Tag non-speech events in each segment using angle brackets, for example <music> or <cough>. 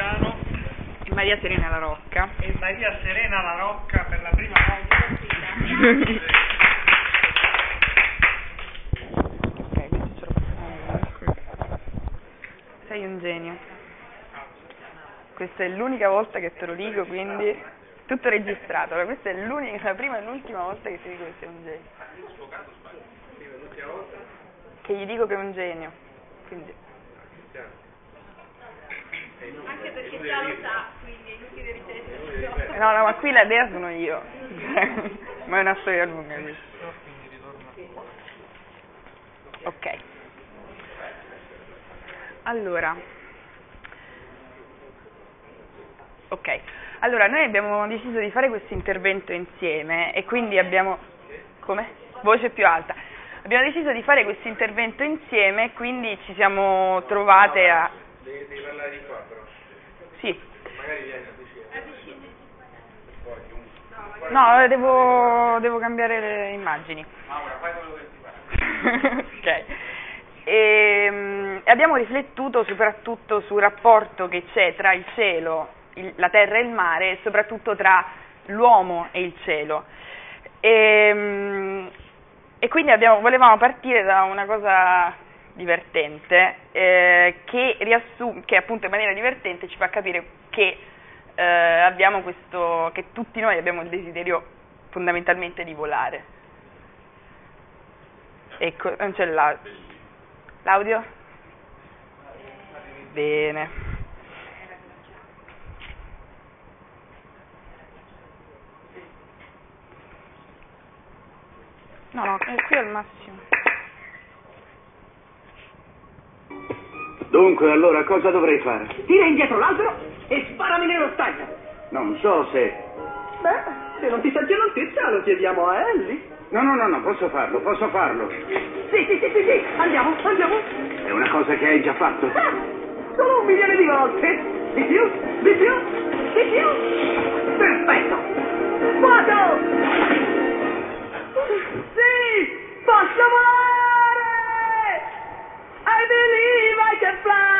Toscano e Maria Serena La Rocca. e Maria Serena La Rocca per la prima volta. Sei un genio. Questa è l'unica volta che te lo dico, quindi tutto registrato. Allora, questa è l'unica, la prima e l'ultima volta che ti dico che sei un genio. Che gli dico che è un genio. Quindi. Anche perché già lo sa, quindi è inutile ripetere. No, no, ma qui la dea sono io. <laughs> ma è una storia lunga questa. Ok. Allora. Ok. Allora, noi abbiamo deciso di fare questo intervento insieme e quindi abbiamo... Come? Voce più alta. Abbiamo deciso di fare questo intervento insieme e quindi ci siamo trovate a... Devi, devi parlare di qua però. Sì. Magari vieni. Poi chiunque. No, devo, devo cambiare le immagini. Maura, fai quello che ti pare. <laughs> ok. E, abbiamo riflettuto soprattutto sul rapporto che c'è tra il cielo, il- la terra e il mare e soprattutto tra l'uomo e il cielo. E, e quindi abbiamo- volevamo partire da una cosa divertente eh, che, riassum- che appunto in maniera divertente ci fa capire che eh, abbiamo questo, che tutti noi abbiamo il desiderio fondamentalmente di volare. Ecco, non c'è l'au- l'audio? Bene. No, no, qui al massimo. Dunque, allora, cosa dovrei fare? Tira indietro l'albero e sparami nello stagno. Non so se... Beh, se non ti senti all'altezza lo chiediamo a Ellie. No, no, no, no, posso farlo, posso farlo. Sì, sì, sì, sì, sì, andiamo, andiamo. È una cosa che hai già fatto. Ah, solo un milione di volte. Di più, di più, di più. Perfetto. Vado! Sì, posso volare! I believe I can fly!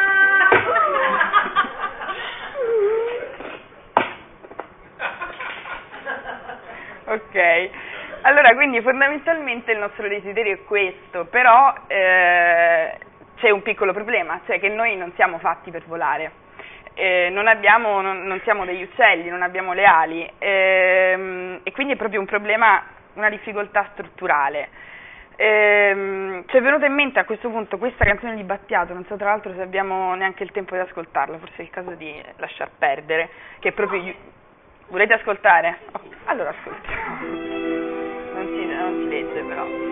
Ok, allora quindi fondamentalmente il nostro desiderio è questo, però eh, c'è un piccolo problema, cioè che noi non siamo fatti per volare. Eh, non, abbiamo, non, non siamo degli uccelli, non abbiamo le ali ehm, e quindi è proprio un problema, una difficoltà strutturale. Ehm, ci è venuta in mente a questo punto questa canzone di Battiato, non so tra l'altro se abbiamo neanche il tempo di ascoltarla, forse è il caso di lasciar perdere, che è proprio... gli- Volete ascoltare? Oh, allora ascoltiamo. Non si, non si legge però.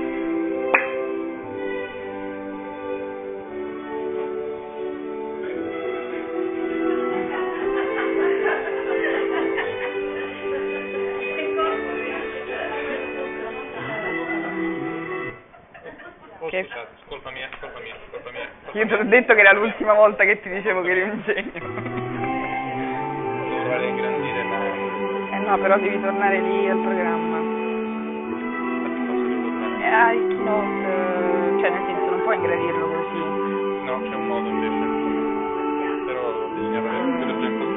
Che- colpa mia, colpa mia, colpa mia. colpa Io ti ho detto che era l'ultima volta che ti dicevo che eri un genio. Dovrò ingrandire la... Eh no, però devi tornare lì al programma. Posso ritornare? E hai keynote, cioè nel senso non puoi ingradirlo così. No, c'è un modo invece. Però bisogna avere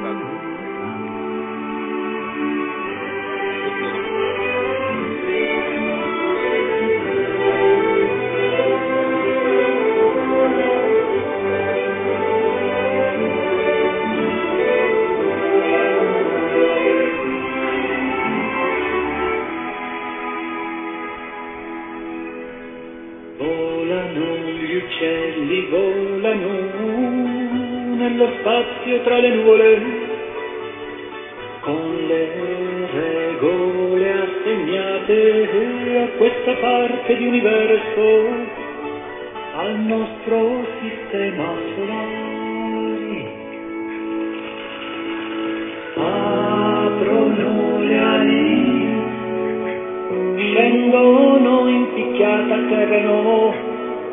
nello spazio tra le nuvole, con le regole assegnate a questa parte di universo, al nostro sistema solare. Aprono le ali scendono in picchiata a terreno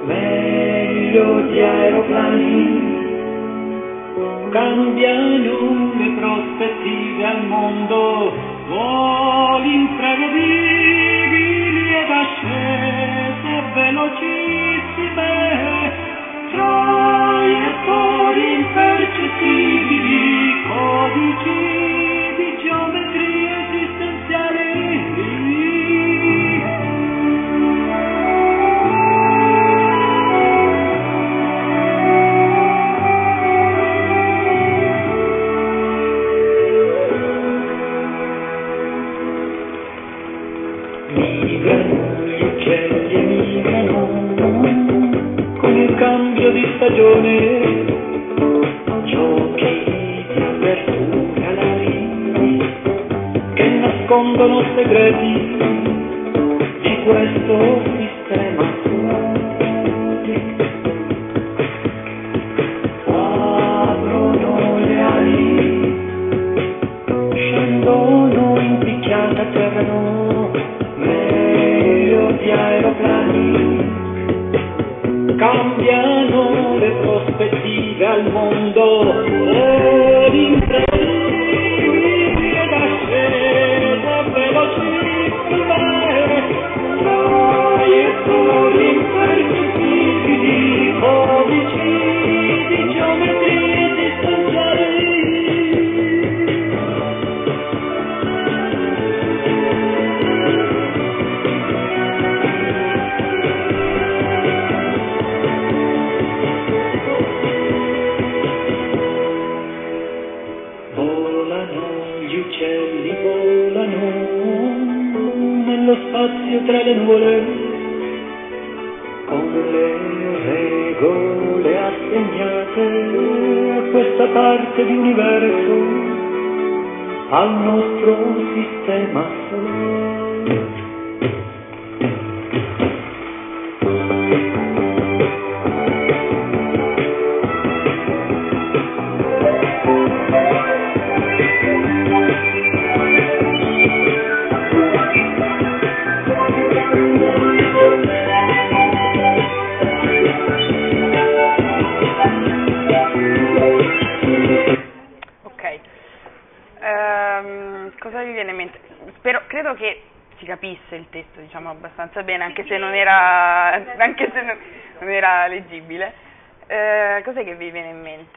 meglio di aeroplani cambiano le prospettive al mondo, voli imprevedibili ed ascese velocissime, traiettori impercettibili, codici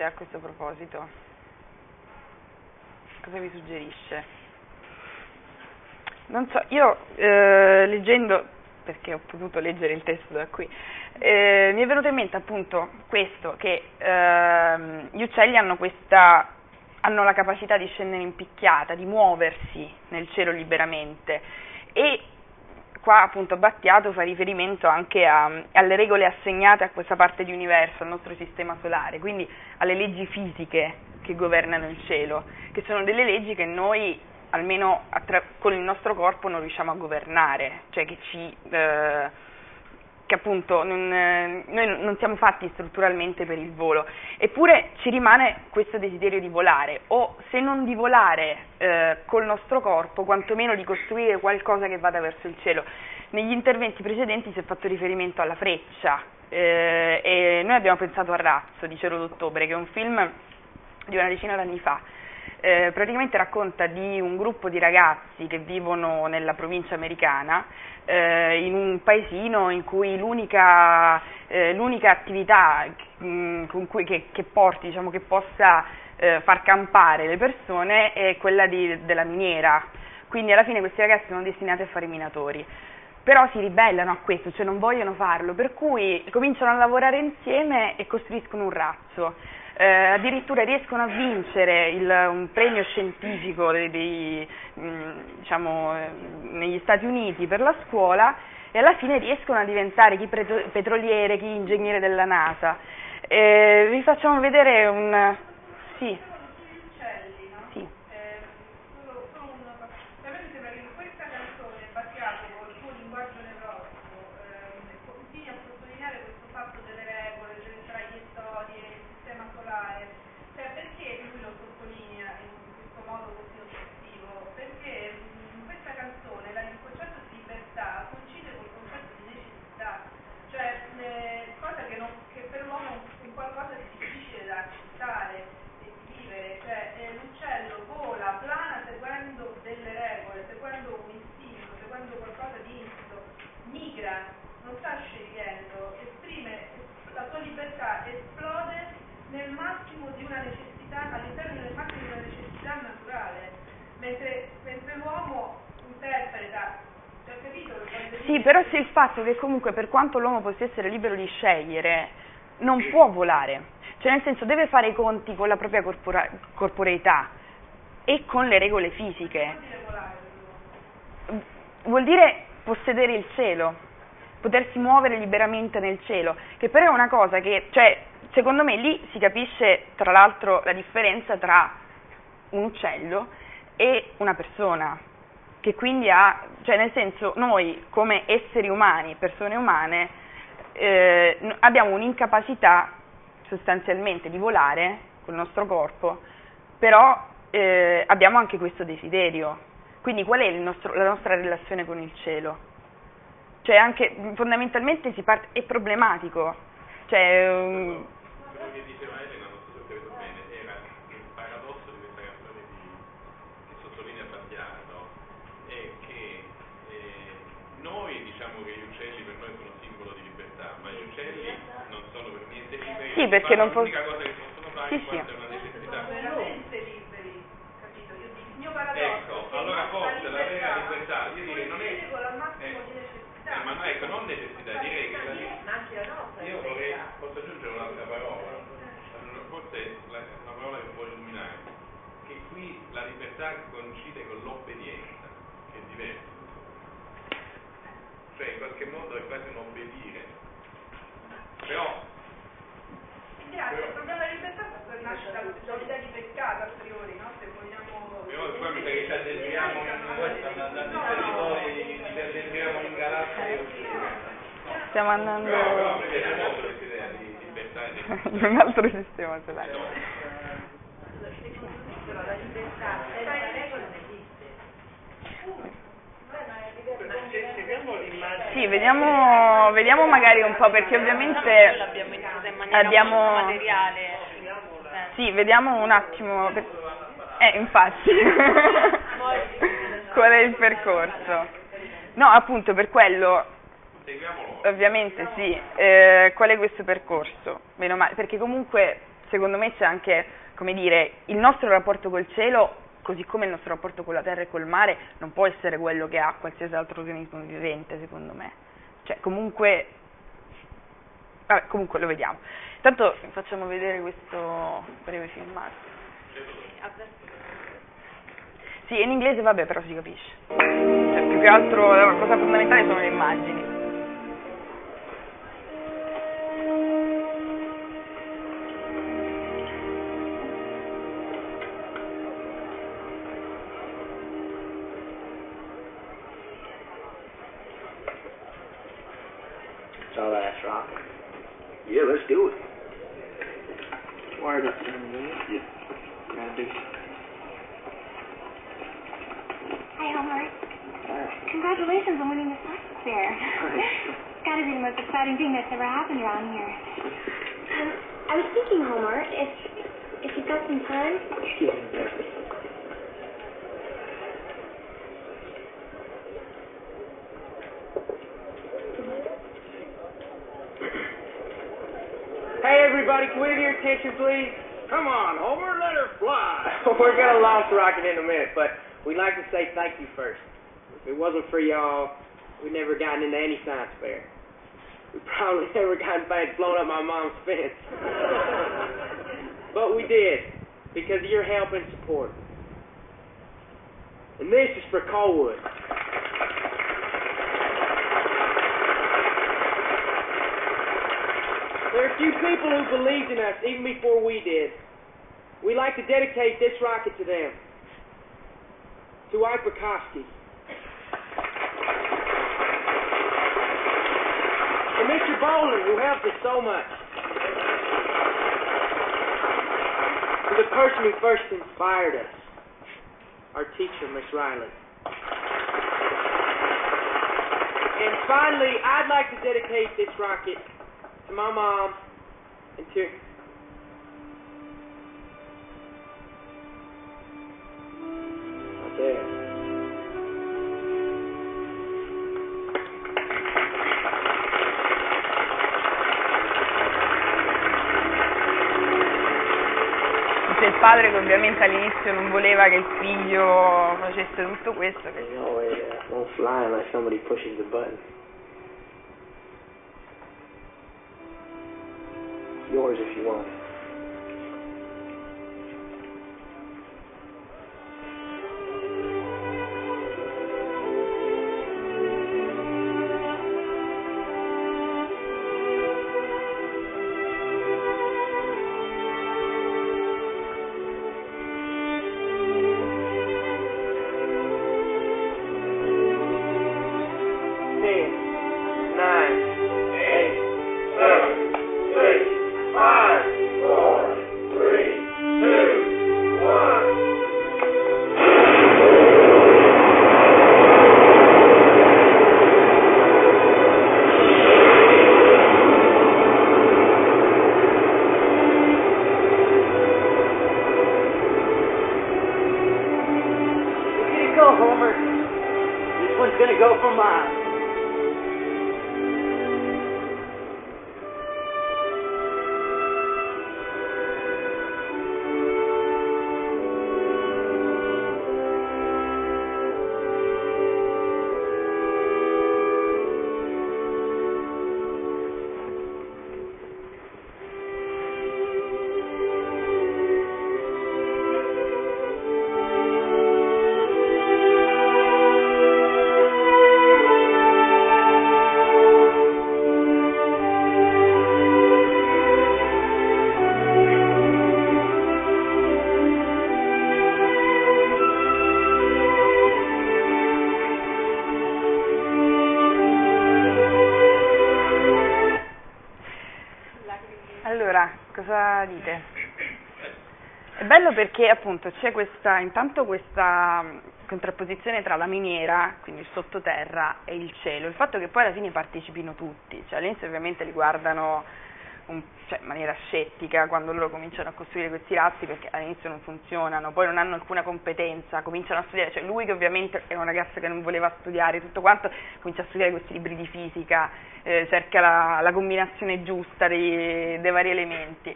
a questo proposito? Cosa vi suggerisce? Non so, io eh, leggendo, perché ho potuto leggere il testo da qui, eh, mi è venuto in mente appunto questo, che ehm, gli uccelli hanno questa hanno la capacità di scendere in picchiata, di muoversi nel cielo liberamente e qua appunto Battiato fa riferimento anche a- alle regole assegnate a questa parte di universo, al nostro sistema solare, quindi alle leggi fisiche che governano il cielo, che sono delle leggi che noi almeno attra- con il nostro corpo non riusciamo a governare, cioè che ci... eh, che appunto non, eh, noi non siamo fatti strutturalmente per il volo, eppure ci rimane questo desiderio di volare, o se non di volare eh, col nostro corpo, quantomeno di costruire qualcosa che vada verso il cielo. Negli interventi precedenti si è fatto riferimento alla freccia eh, e noi abbiamo pensato a Razzo di Cielo d'Ottobre, che è un film di una decina d'anni fa. Eh, praticamente racconta di un gruppo di ragazzi che vivono nella provincia americana eh, in un paesino in cui l'unica, eh, l'unica attività mh, cui, che, che porti, diciamo, che possa eh, far campare le persone è quella di- della miniera. Quindi alla fine questi ragazzi sono destinati a fare i minatori. Però si ribellano a questo, cioè non vogliono farlo, per cui cominciano a lavorare insieme e costruiscono un razzo. Eh, addirittura riescono a vincere il- un premio scientifico dei- dei, mh, diciamo, eh, negli Stati Uniti per la scuola e alla fine riescono a diventare chi petroliere, chi ingegnere della NASA. Eh, vi facciamo vedere un... Sì, uccelli, no? sì. Eh, solo, solo una cosa. A me mi sembra che in questa canzone Battiato col suo linguaggio neurotico ehm, continui a sottolineare questo fatto delle regole, delle traiettorie, il sistema solare. Cioè perché lui lo sottolinea in questo modo così ossessivo? Perché mh, in questa canzone la- il concetto di libertà coincide col concetto di necessità, cioè eh, cosa che, non- che per l'uomo è un qualcosa di difficile da accettare e di vivere, cioè eh, l'uccello vola, plana seguendo delle regole, seguendo un istinto, seguendo qualcosa di insito, migra, non sta scegliendo, esprime la sua libertà, esplode nel massimo di una necessità, all'interno del massimo di una necessità naturale, mentre, mentre l'uomo interpreta, cioè, capito? lo voglio Sì, però se il fatto che comunque per quanto l'uomo possa essere libero di scegliere, non può volare, cioè nel senso deve fare i conti con la propria corpora- corporeità e con le regole fisiche. Vuol dire possedere il cielo, potersi muovere liberamente nel cielo, che però è una cosa che, cioè, secondo me lì si capisce tra l'altro la differenza tra un uccello e una persona, che quindi ha, cioè nel senso noi come esseri umani, persone umane, eh, abbiamo un'incapacità sostanzialmente di volare col nostro corpo, però eh, abbiamo anche questo desiderio. Quindi qual è nostro, la nostra relazione con il cielo? Cioè anche fondamentalmente parte, è problematico. Cioè, um, Sì, perché non possono... pos- L'unica cosa che possono fare Sì, sì. è una necessità. veramente liberi, capito? Io dico, il mio paradosso Ecco, è che allora forse la vera libertà, io direi non è... coincide con la massimo eh, eh, ma no, ecco, non necessità, direi che la Ma anche la nostra Io vorrei, libertà. posso aggiungere un'altra parola, Allora, forse la- una parola che può illuminare, che qui la libertà coincide con l'obbedienza, che è diverso. Cioè in qualche modo è quasi un obbedire. Però, Grazie, il problema della libertà nasce dall'idea di peccato a priori, no? Se vogliamo... però poi mi sa che ci addentriamo in da, da, da territori, ci addentriamo in galassie. stiamo andando però mi piace molto questa idea di libertà e di in <laughs> un altro sistema solare. La libertà senza regole non esiste. Sì, vediamo, vediamo magari un po' perché ovviamente abbiamo... Sì, vediamo un attimo. Eh, infatti. <laughs> Qual è il percorso? No, appunto, per quello, ovviamente sì. Eh, qual è questo percorso? Meno male, perché comunque, secondo me c'è anche, come dire, il nostro rapporto col cielo, così come il nostro rapporto con la terra e col mare, non può essere quello che ha qualsiasi altro organismo vivente, secondo me. Cioè, comunque, vabbè, comunque lo vediamo. Intanto facciamo vedere questo breve filmato. Sì, in inglese vabbè, però si capisce. Cioè, più che altro la cosa fondamentale sono le immagini. Wasn't for y'all, we'd never gotten into any science fair. We probably <laughs> never gotten past blowing up my mom's fence. but we did, because of your help and support. And this is for Colwood. There are a few people who believed in us even before we did. We'd like to dedicate this rocket to them. To Ike Bukowski. And Mr. Boland, who helped us so much. To the person who first inspired us. Our teacher, Miss Riley. And finally, I'd like to dedicate this rocket to my mom and to my padre che ovviamente all'inizio non voleva che il figlio facesse tutto questo. che- You know, it won't fly unless somebody pushes the button. Yours if you want. Bello perché appunto c'è questa, intanto questa mh, contrapposizione tra la miniera, quindi il sottoterra, e il cielo, il fatto che poi alla fine partecipino tutti, cioè all'inizio ovviamente li guardano un- cioè, in maniera scettica quando loro cominciano a costruire questi razzi perché all'inizio non funzionano, poi non hanno alcuna competenza, cominciano a studiare, cioè lui che ovviamente è un ragazzo che non voleva studiare tutto quanto, comincia a studiare questi libri di fisica, eh, cerca la, la combinazione giusta dei, dei vari elementi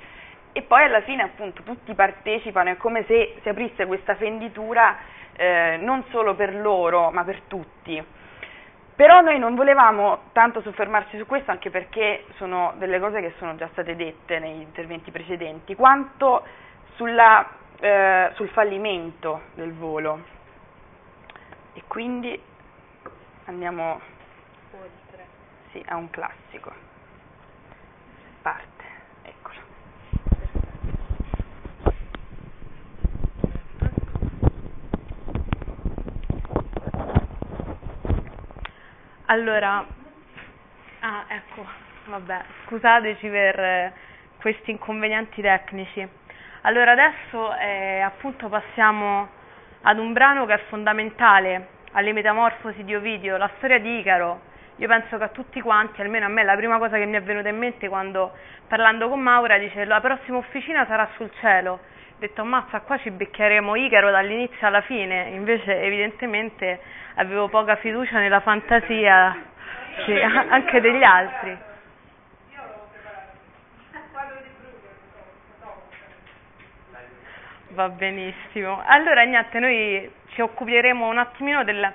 e poi alla fine appunto tutti partecipano, è come se si aprisse questa fenditura eh, non solo per loro ma per tutti. Però noi non volevamo tanto soffermarci su questo, anche perché sono delle cose che sono già state dette negli interventi precedenti, quanto sulla, eh, sul fallimento del volo. E quindi andiamo sì, a un classico. Parte, Allora, ah, ecco, vabbè, scusateci per eh, questi inconvenienti tecnici. Allora, adesso eh, appunto passiamo ad un brano che è fondamentale alle metamorfosi di Ovidio, la storia di Icaro. Io penso che a tutti quanti, almeno a me, la prima cosa che mi è venuta in mente quando parlando con Maura dice la prossima officina sarà sul cielo. Ho detto ammazza, qua ci beccheremo Icaro dall'inizio alla fine, invece evidentemente avevo poca fiducia nella fantasia sì, <laughs> anche degli altri. Va benissimo. Allora niente, noi ci occuperemo un attimino del,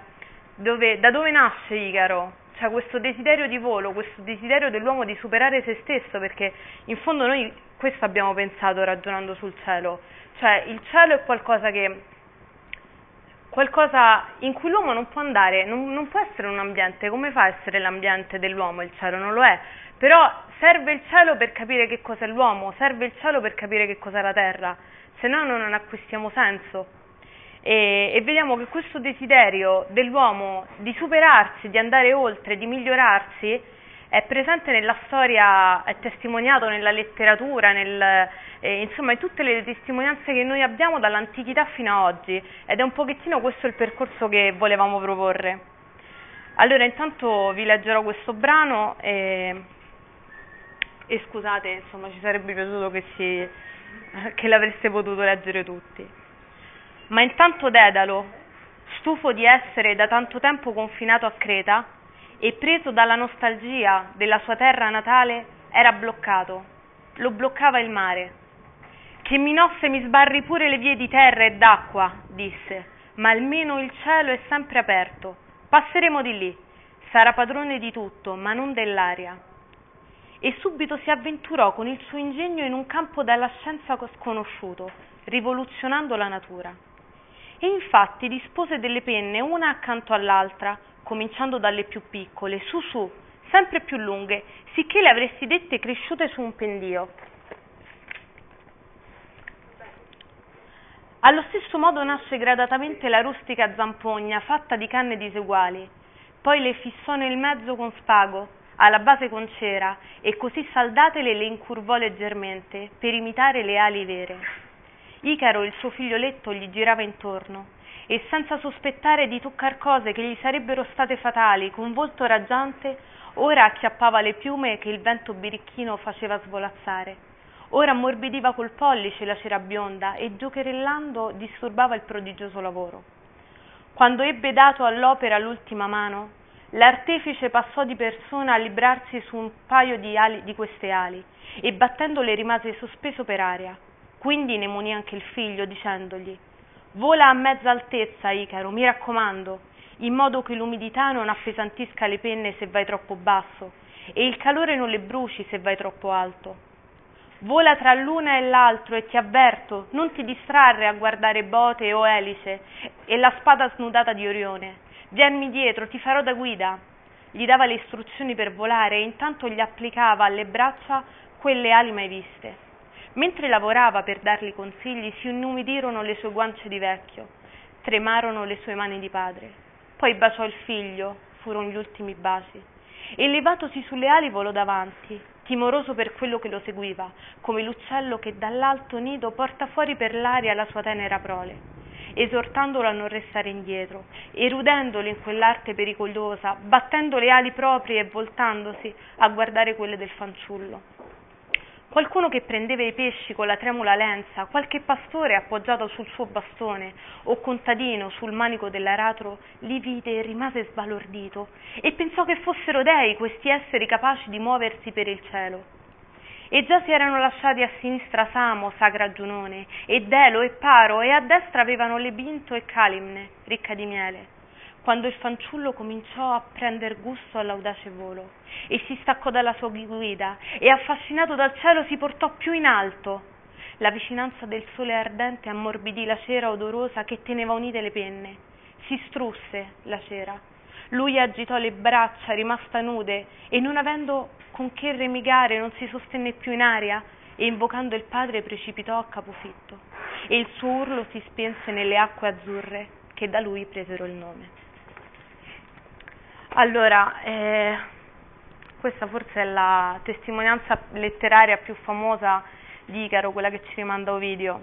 dove, da dove nasce Icaro, cioè questo desiderio di volo, questo desiderio dell'uomo di superare se stesso, perché in fondo noi questo abbiamo pensato ragionando sul cielo, cioè il cielo è qualcosa che qualcosa in cui l'uomo non può andare, non, non, può essere un ambiente, come fa a essere l'ambiente dell'uomo il cielo? Non lo è, però serve il cielo per capire che cos'è l'uomo, serve il cielo per capire che cos'è la terra, se no non acquistiamo senso. E, e vediamo che questo desiderio dell'uomo di superarsi, di andare oltre, di migliorarsi, è presente nella storia, è testimoniato nella letteratura, nel, eh, insomma in tutte le testimonianze che noi abbiamo dall'antichità fino ad oggi ed è un pochettino questo il percorso che volevamo proporre. Allora intanto vi leggerò questo brano e, e scusate, insomma ci sarebbe piaciuto che, si, che l'avreste potuto leggere tutti. Ma intanto Dedalo, stufo di essere da tanto tempo confinato a Creta, e preso dalla nostalgia della sua terra natale era bloccato. Lo bloccava il mare. Che Minosse mi sbarri pure le vie di terra e d'acqua, disse, ma almeno il cielo è sempre aperto. Passeremo di lì. Sarà padrone di tutto, ma non dell'aria. E subito si avventurò con il suo ingegno in un campo dalla scienza sconosciuto, rivoluzionando la natura. E infatti dispose delle penne una accanto all'altra, cominciando dalle più piccole, su su, sempre più lunghe, sicché le avresti dette cresciute su un pendio. Allo stesso modo nasce gradatamente la rustica zampogna, fatta di canne diseguali, poi le fissò nel mezzo con spago, alla base con cera, e così saldatele le incurvò leggermente, per imitare le ali vere. Icaro, il suo figlioletto, gli girava intorno, e senza sospettare di toccar cose che gli sarebbero state fatali, con volto raggiante, ora acchiappava le piume che il vento birichino faceva svolazzare. Ora ammorbidiva col pollice la cera bionda e giocherellando disturbava il prodigioso lavoro. Quando ebbe dato all'opera l'ultima mano, l'artefice passò di persona a librarsi su un paio di, ali, di queste ali e battendole rimase sospeso per aria. Quindi ne munì anche il figlio dicendogli Vola a mezza altezza, Icaro, mi raccomando, in modo che l'umidità non appesantisca le penne se vai troppo basso e il calore non le bruci se vai troppo alto. Vola tra l'una e l'altro e ti avverto, non ti distrarre a guardare bote o elice e la spada snudata di Orione. Vienmi dietro, ti farò da guida. Gli dava le istruzioni per volare e intanto gli applicava alle braccia quelle ali mai viste. Mentre lavorava per dargli consigli, si inumidirono le sue guance di vecchio, tremarono le sue mani di padre. Poi baciò il figlio, furono gli ultimi baci, e levatosi sulle ali volò davanti, timoroso per quello che lo seguiva, come l'uccello che dall'alto nido porta fuori per l'aria la sua tenera prole esortandolo a non restare indietro, erudendolo in quell'arte pericolosa, battendo le ali proprie e voltandosi a guardare quelle del fanciullo. Qualcuno che prendeva i pesci con la tremula lenza, qualche pastore appoggiato sul suo bastone o contadino sul manico dell'aratro li vide e rimase sbalordito e pensò che fossero dei questi esseri capaci di muoversi per il cielo. E già si erano lasciati a sinistra Samo, Sagra Giunone, e Delo e Paro, e a destra avevano Lebinto e Calimne, ricca di miele, quando il fanciullo cominciò a prender gusto all'audace volo, e si staccò dalla sua guida, e affascinato dal cielo si portò più in alto. La vicinanza del sole ardente ammorbidì la cera odorosa che teneva unite le penne. Si strusse la cera. Lui agitò le braccia, rimasta nude, e non avendo con che remigare non si sostenne più in aria e invocando il padre precipitò a capofitto e il suo urlo si spense nelle acque azzurre che da lui presero il nome. Allora, eh, questa forse è la testimonianza letteraria più famosa di Icaro, quella che ci rimanda Ovidio.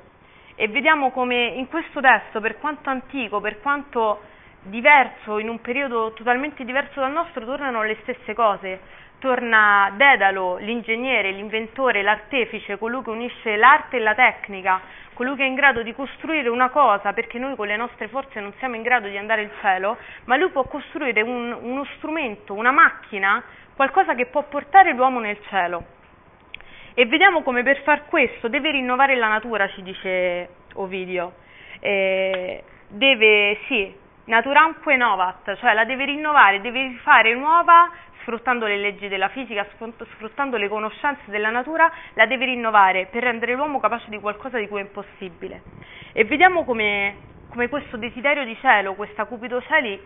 E vediamo come in questo testo, per quanto antico, per quanto diverso, in un periodo totalmente diverso dal nostro, tornano le stesse cose torna Dedalo, l'ingegnere, l'inventore, l'artefice, colui che unisce l'arte e la tecnica, colui che è in grado di costruire una cosa, perché noi con le nostre forze non siamo in grado di andare al cielo, ma lui può costruire un, uno strumento, una macchina, qualcosa che può portare l'uomo nel cielo. E vediamo come per far questo deve rinnovare la natura, ci dice Ovidio. Eh, deve, sì, naturamque novat, cioè la deve rinnovare, deve fare nuova sfruttando le leggi della fisica, sfruttando le conoscenze della natura, la deve rinnovare per rendere l'uomo capace di qualcosa di cui è impossibile. E vediamo come, come questo desiderio di cielo, questa cupido cieli,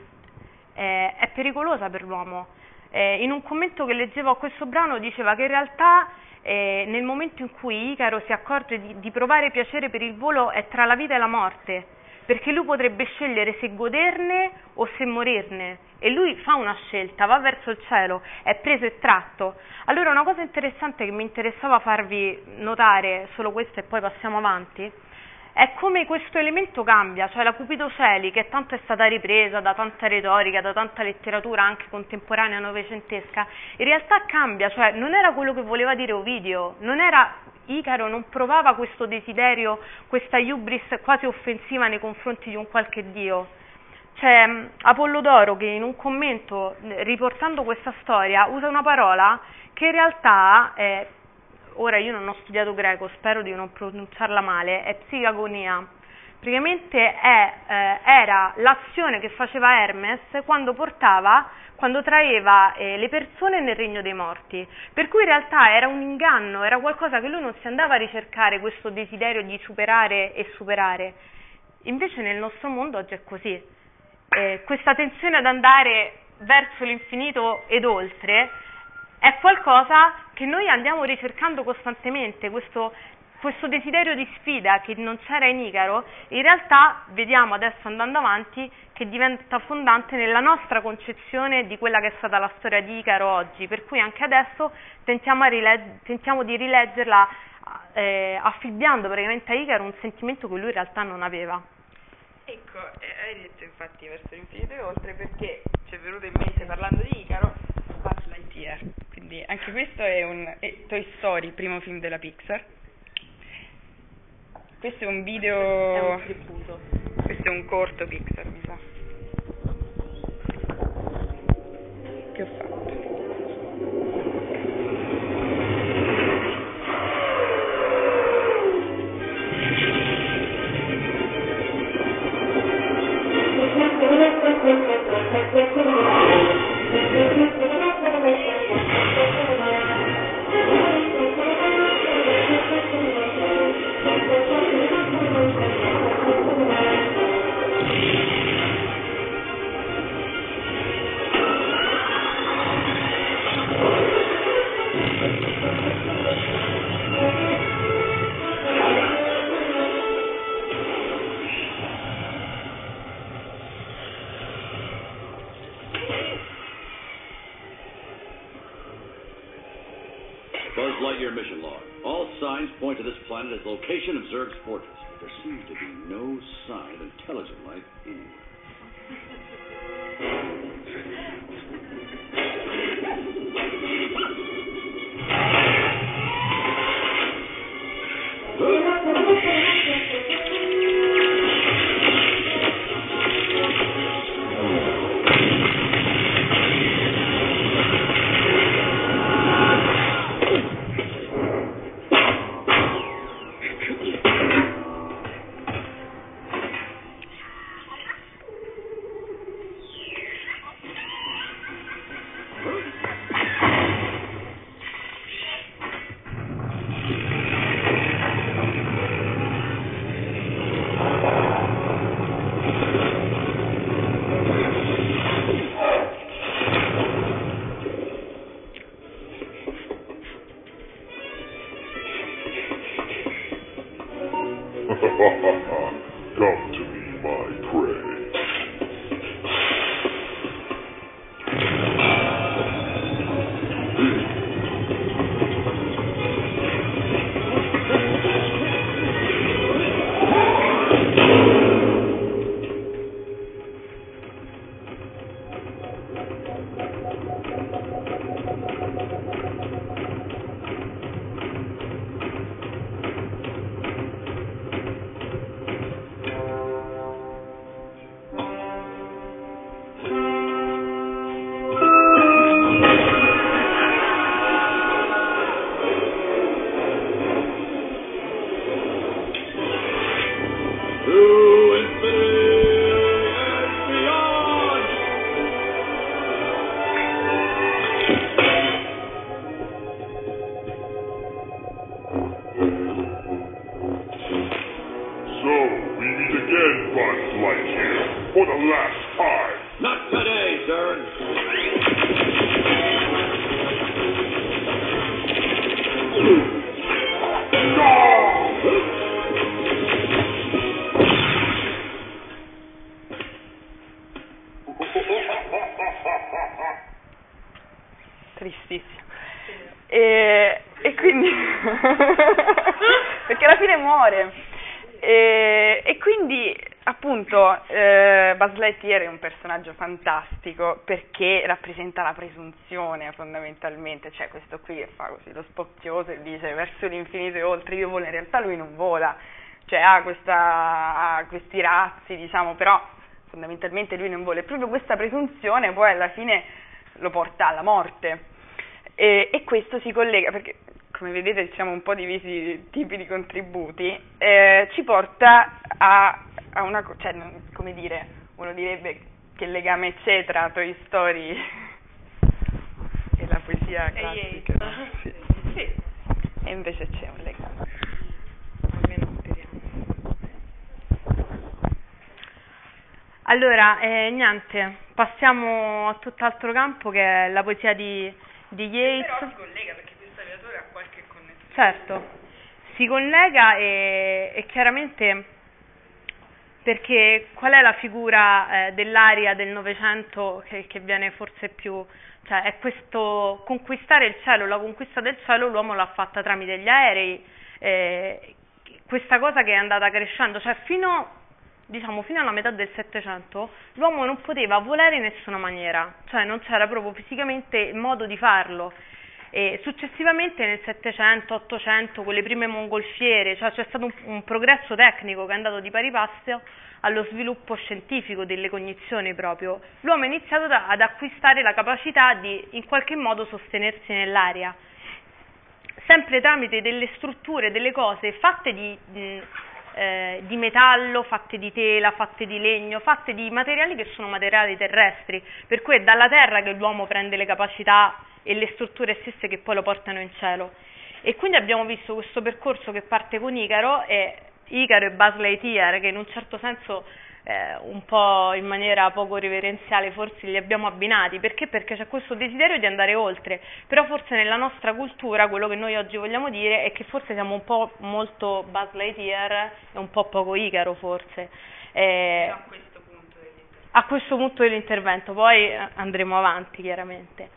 eh, è pericolosa per l'uomo. Eh, in un commento che leggevo a questo brano diceva che in realtà eh, nel momento in cui Icaro si accorge di, di provare piacere per il volo è tra la vita e la morte, perché lui potrebbe scegliere se goderne o se morirne e lui fa una scelta, va verso il cielo, è preso e tratto. Allora una cosa interessante che mi interessava farvi notare, solo questo e poi passiamo avanti, è come questo elemento cambia, cioè la Cupido Celi, che tanto è stata ripresa da tanta retorica, da tanta letteratura anche contemporanea novecentesca, in realtà cambia, cioè non era quello che voleva dire Ovidio, non era Icaro non provava questo desiderio, questa hubris quasi offensiva nei confronti di un qualche dio. C'è mm, Apollodoro che in un commento, riportando questa storia, usa una parola che in realtà è, ora io non ho studiato greco, spero di non pronunciarla male, è psicagonia. Praticamente è, eh, era l'azione che faceva Hermes quando portava quando traeva eh, le persone nel regno dei morti, per cui in realtà era un inganno, era qualcosa che lui non si andava a ricercare, questo desiderio di superare e superare. Invece nel nostro mondo oggi è così. Eh, questa tensione ad andare verso l'infinito ed oltre è qualcosa che noi andiamo ricercando costantemente, questo questo desiderio di sfida che non c'era in Icaro, in realtà vediamo adesso andando avanti che diventa fondante nella nostra concezione di quella che è stata la storia di Icaro oggi, per cui anche adesso tentiamo, rileg- tentiamo di rileggerla eh, affibbiando praticamente a Icaro un sentimento che lui in realtà non aveva. Ecco, eh, hai detto infatti verso l'infinito e oltre perché ci è venuto in mente parlando di Icaro Buzz Lightyear, quindi anche questo è un è Toy Story, primo film della Pixar questo è un video. È un tributo. Questo è un corto Pixar, mi sa. Che ho fatto? Personaggio fantastico perché rappresenta la presunzione fondamentalmente, cioè questo qui che fa così lo spocchioso e dice verso l'infinito e oltre, io volo, in realtà lui non vola, cioè ha, questa, ha questi razzi diciamo, però fondamentalmente lui non vuole, e proprio questa presunzione poi alla fine lo porta alla morte. E, e questo si collega, perché come vedete siamo un po' divisi tipi di contributi, eh, ci porta a, a una, cioè, come dire, uno direbbe che legame c'è tra Toy Story <laughs> e la poesia classica. Sì. Sì. E invece c'è un legame. Almeno speriamo. Allora, eh, niente, passiamo a tutt'altro campo che è la poesia di, di Yeats. Però si collega perché questo aviatore ha qualche connessione. Certo, si collega e, e chiaramente perché qual è la figura eh, dell'aria del Novecento che, che viene forse più, cioè è questo conquistare il cielo, la conquista del cielo l'uomo l'ha fatta tramite gli aerei, eh, questa cosa che è andata crescendo, cioè fino, diciamo, fino alla metà del Settecento l'uomo non poteva volare in nessuna maniera, cioè non c'era proprio fisicamente modo di farlo. E successivamente nel Settecento, Ottocento, con le prime mongolfiere, cioè c'è stato un, un progresso tecnico che è andato di pari passo allo sviluppo scientifico delle cognizioni proprio. L'uomo ha iniziato ad acquistare la capacità di in qualche modo sostenersi nell'aria, sempre tramite delle strutture, delle cose fatte di, mh, eh, di metallo, fatte di tela, fatte di legno, fatte di materiali che sono materiali terrestri, per cui è dalla terra che l'uomo prende le capacità e le strutture stesse che poi lo portano in cielo. E quindi abbiamo visto questo percorso che parte con Icaro e Icaro e Buzz Lightyear che in un certo senso eh, un po' in maniera poco reverenziale forse li abbiamo abbinati, perché? Perché c'è questo desiderio di andare oltre, però forse nella nostra cultura quello che noi oggi vogliamo dire è che forse siamo un po' molto Buzz Lightyear e un po' poco Icaro forse. Eh, a questo punto dell'intervento. a questo punto dell'intervento, poi eh, andremo avanti chiaramente.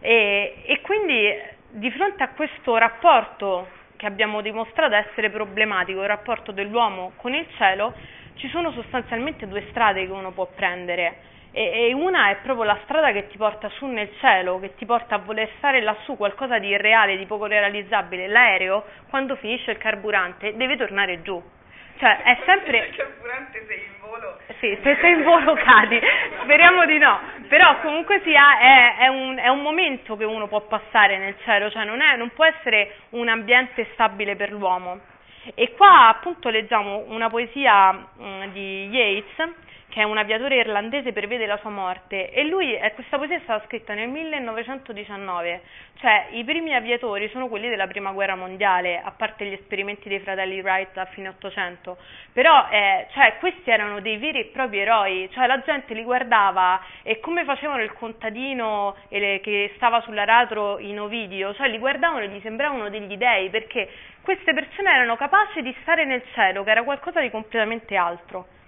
E, e quindi di fronte a questo rapporto che abbiamo dimostrato essere problematico il rapporto dell'uomo con il cielo, ci sono sostanzialmente due strade che uno può prendere. E, e una è proprio la strada che ti porta su nel cielo, che ti porta a voler stare lassù, qualcosa di irreale, di poco realizzabile. L'aereo, quando finisce il carburante, deve tornare giù. Cioè, è sempre... <laughs> Carburante sei in volo. Sì, se sei in volo cadi, speriamo di no, però comunque sia è, è, un, è, un, momento che uno può passare nel cielo, cioè non, è, non può essere un ambiente stabile per l'uomo. E qua appunto leggiamo una poesia mh, di Yeats che è un aviatore irlandese, prevede la sua morte. E lui, eh, questa poesia è stata scritta nel 1919, cioè i primi aviatori sono quelli della prima guerra mondiale, a parte gli esperimenti dei fratelli Wright a fine 800, però eh, cioè, questi erano dei veri e propri eroi, cioè la gente li guardava e come facevano il contadino le, che stava sull'aratro in Ovidio, cioè li guardavano e gli sembravano degli dei, perché queste persone erano capaci di stare nel cielo, che era qualcosa di completamente altro.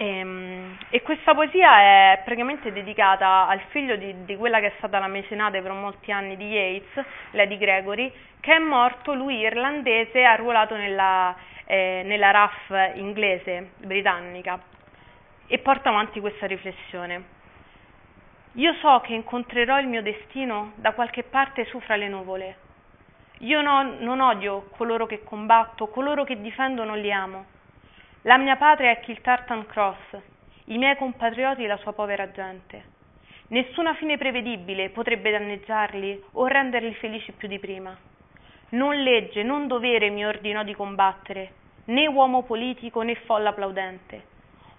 E, ehm, e, questa poesia è praticamente dedicata al figlio di, di, quella che è stata la mecenate per molti anni di Yeats, Lady Gregory, che è morto, lui irlandese, arruolato nella, eh, nella RAF inglese, britannica, e porta avanti questa riflessione. Io so che incontrerò il mio destino da qualche parte su fra le nuvole. Io no, non odio coloro che combatto, coloro che difendo non li amo. La mia patria è Kiltartan Cross, i miei compatrioti la sua povera gente. Nessuna fine prevedibile potrebbe danneggiarli o renderli felici più di prima. Non legge, non dovere mi ordinò di combattere, né uomo politico né folla applaudente.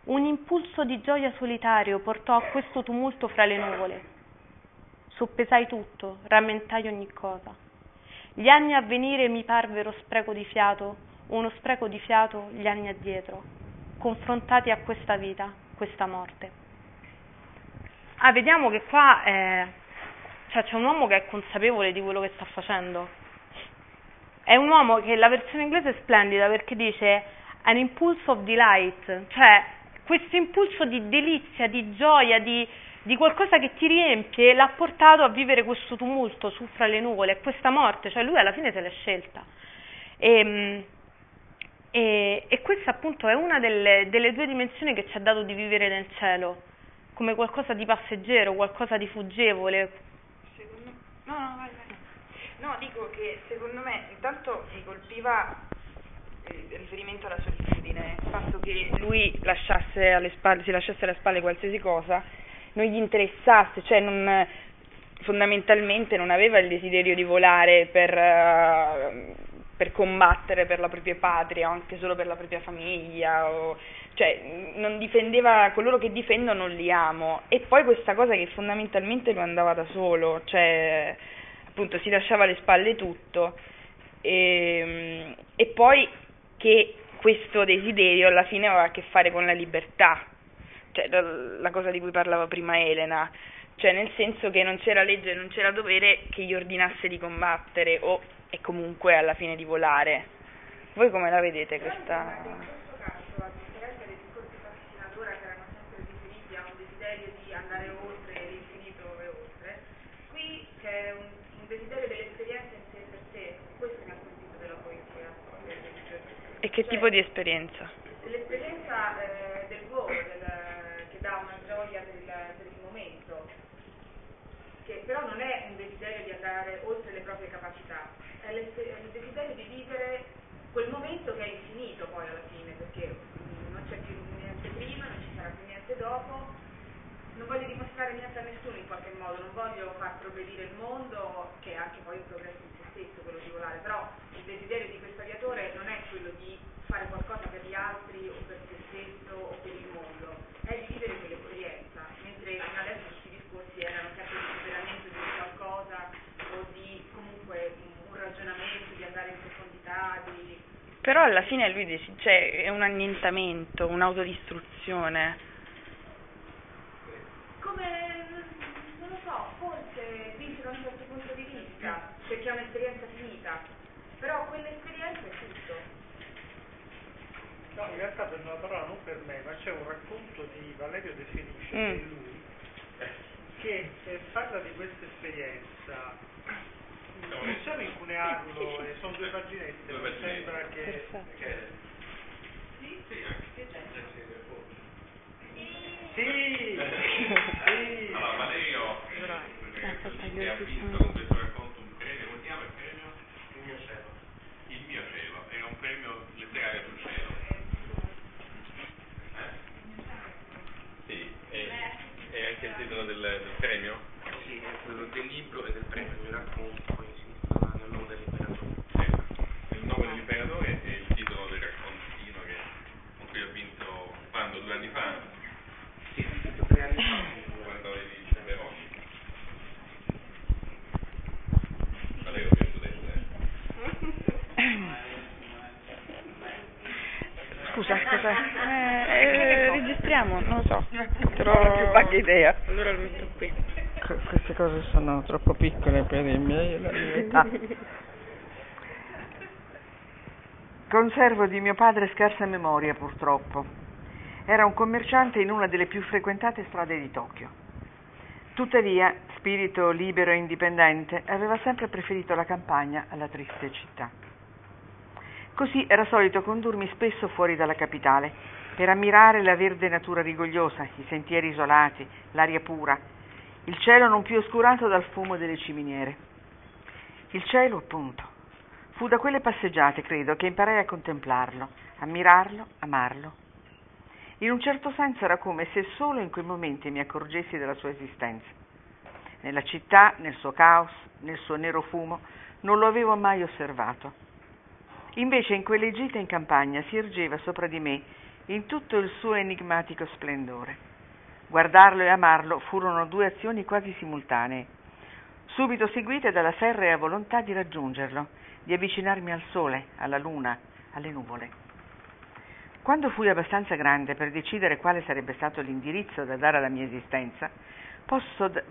Un impulso di gioia solitario portò a questo tumulto fra le nuvole. Soppesai tutto, rammentai ogni cosa. Gli anni a venire mi parvero spreco di fiato, uno spreco di fiato gli anni addietro, confrontati a questa vita, questa morte. Ah, vediamo che qua eh, cioè c'è un uomo che è consapevole di quello che sta facendo. È un uomo che la versione inglese è splendida perché dice an impulse of delight, cioè questo impulso di delizia, di gioia, di, di qualcosa che ti riempie, l'ha portato a vivere questo tumulto su fra le nuvole, questa morte, cioè lui alla fine se l'è scelta. E, ehm, e, e questa appunto è una delle, delle due dimensioni che ci ha dato di vivere nel cielo, come qualcosa di passeggero, qualcosa di fuggevole. Secondo... No, no, vai, vai. No, dico che secondo me intanto mi colpiva il riferimento alla solitudine, il fatto che lui lasciasse alle spalle, si lasciasse alle spalle qualsiasi cosa, non gli interessasse, cioè non, fondamentalmente non aveva il desiderio di volare per... Uh, per combattere per la propria patria o anche solo per la propria famiglia, o, cioè non difendeva coloro che difendo non li amo. E poi questa cosa che fondamentalmente lo andava da solo, cioè appunto si lasciava alle spalle tutto. E, e poi che questo desiderio alla fine aveva a che fare con la libertà, cioè la, la cosa di cui parlava prima Elena, cioè nel senso che non c'era legge, non c'era dovere che gli ordinasse di combattere o e comunque alla fine di volare. Voi come la vedete questa? In questo caso, a differenza dei discorsi fatti fino ad ora che erano sempre riferiti a un desiderio di andare oltre l'infinito e oltre, qui c'è un, un desiderio dell'esperienza in sé per sé, questo mi ha colpito della poesia. E che tipo di esperienza? L'esperienza eh, del volo, del, che dà una gioia del, del momento, che però non è un desiderio di andare oltre le proprie capacità, è il desiderio di vivere quel momento che è infinito poi alla fine, perché non c'è più niente prima, non ci sarà più niente dopo. Non voglio dimostrare niente a nessuno in qualche modo, non voglio far progredire il mondo, che è anche poi un progresso in se stesso quello di volare, però il desiderio di questo aviatore non è quello di fare qualcosa per gli altri o per se stesso o per il mondo, è di vivere quell'esperienza, mentre fino adesso questi discorsi erano sempre di superamento di qualcosa o di comunque ragionamento, di andare in profondità, di... Però alla fine lui dice, cioè, è un annientamento, un'autodistruzione. Come, non lo so, forse vince da un certo punto di vista, perché è un'esperienza finita, però quell'esperienza è tutto. No, in realtà per una parola non per me, ma c'è un racconto di Valerio De Felice, mm. che è lui, che parla di questa esperienza Possiamo incunearlo, e sono due paginette, mi sembra che... Sì, anche. Sì, sì. Allora, Valerio che io ha ti vinto con questo racconto un premio, come si chiama il premio? Il mio cielo. Il mio cielo, era un premio letterario sul cielo. Eh? Sì, e, e anche il titolo del, del premio? Sì, è quello del libro Scusa, scusa. Eh, eh, registriamo, non lo so. Non ho più vaga idea. Allora lo metto qui. Co- Queste cose sono troppo piccole per i miei, la mia età. Conservo di mio padre scarsa memoria, purtroppo. Era un commerciante in una delle più frequentate strade di Tokyo. Tuttavia, spirito libero e indipendente, aveva sempre preferito la campagna alla triste città. Così era solito condurmi spesso fuori dalla capitale per ammirare la verde natura rigogliosa, i sentieri isolati, l'aria pura, il cielo non più oscurato dal fumo delle ciminiere. Il cielo, appunto. Fu da quelle passeggiate, credo, che imparai a contemplarlo, ammirarlo, amarlo. In un certo senso era come se solo in quei momenti mi accorgessi della sua esistenza. Nella città, nel suo caos, nel suo nero fumo, non lo avevo mai osservato. Invece in quelle gite in campagna si ergeva sopra di me in tutto il suo enigmatico splendore. Guardarlo e amarlo furono due azioni quasi simultanee, subito seguite dalla ferrea volontà di raggiungerlo, di avvicinarmi al sole, alla luna, alle nuvole. Quando fui abbastanza grande per decidere quale sarebbe stato l'indirizzo da dare alla mia esistenza, posto, d-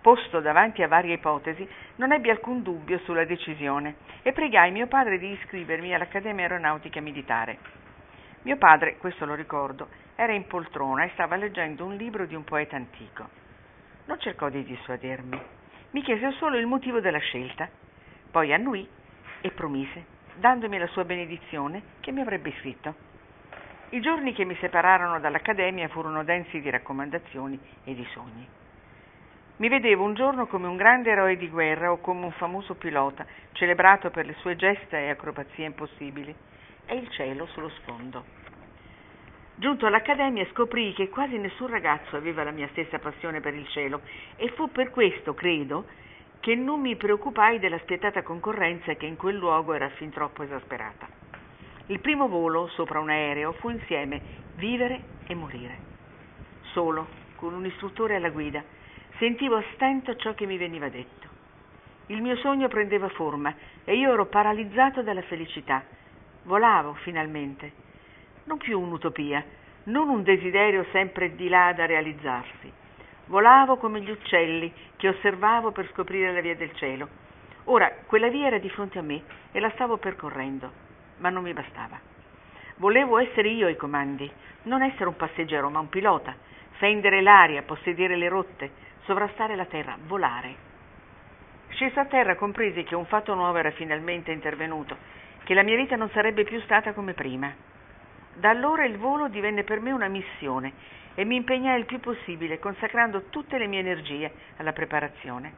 posto davanti a varie ipotesi, non ebbi alcun dubbio sulla decisione e pregai mio padre di iscrivermi all'Accademia Aeronautica Militare. Mio padre, questo lo ricordo, era in poltrona e stava leggendo un libro di un poeta antico. Non cercò di dissuadermi, mi chiese solo il motivo della scelta, poi annui e promise, dandomi la sua benedizione, che mi avrebbe iscritto. I giorni che mi separarono dall'Accademia furono densi di raccomandazioni e di sogni. Mi vedevo un giorno come un grande eroe di guerra o come un famoso pilota, celebrato per le sue gesta e acrobazie impossibili, e il cielo sullo sfondo. Giunto all'Accademia scoprii che quasi nessun ragazzo aveva la mia stessa passione per il cielo e fu per questo, credo, che non mi preoccupai della spietata concorrenza che in quel luogo era fin troppo esasperata. Il primo volo sopra un aereo fu insieme vivere e morire. Solo, con un istruttore alla guida, sentivo a stento ciò che mi veniva detto. Il mio sogno prendeva forma e io ero paralizzato dalla felicità. Volavo finalmente. Non più un'utopia, non un desiderio sempre di là da realizzarsi. Volavo come gli uccelli che osservavo per scoprire la via del cielo. Ora quella via era di fronte a me e la stavo percorrendo, ma non mi bastava. Volevo essere io ai comandi, non essere un passeggero, ma un pilota, fendere l'aria, possedere le rotte, sovrastare la terra, volare. Sceso a terra compresi che un fatto nuovo era finalmente intervenuto, che la mia vita non sarebbe più stata come prima. Da allora il volo divenne per me una missione e mi impegnai il più possibile, consacrando tutte le mie energie alla preparazione.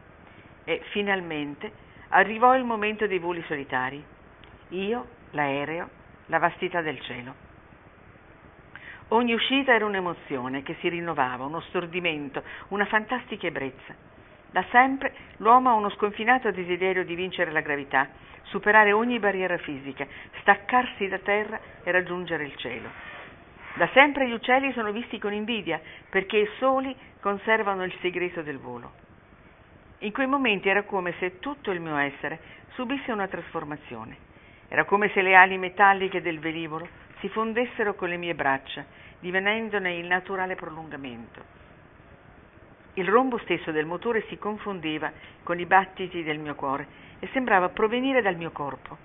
E finalmente arrivò il momento dei voli solitari. Io, l'aereo, la vastità del cielo. Ogni uscita era un'emozione che si rinnovava, uno stordimento, una fantastica ebbrezza. Da sempre l'uomo ha uno sconfinato desiderio di vincere la gravità, superare ogni barriera fisica, staccarsi da terra e raggiungere il cielo. Da sempre gli uccelli sono visti con invidia perché soli conservano il segreto del volo. In quei momenti era come se tutto il mio essere subisse una trasformazione. Era come se le ali metalliche del velivolo si fondessero con le mie braccia, divenendone il naturale prolungamento. Il rombo stesso del motore si confondeva con i battiti del mio cuore e sembrava provenire dal mio corpo.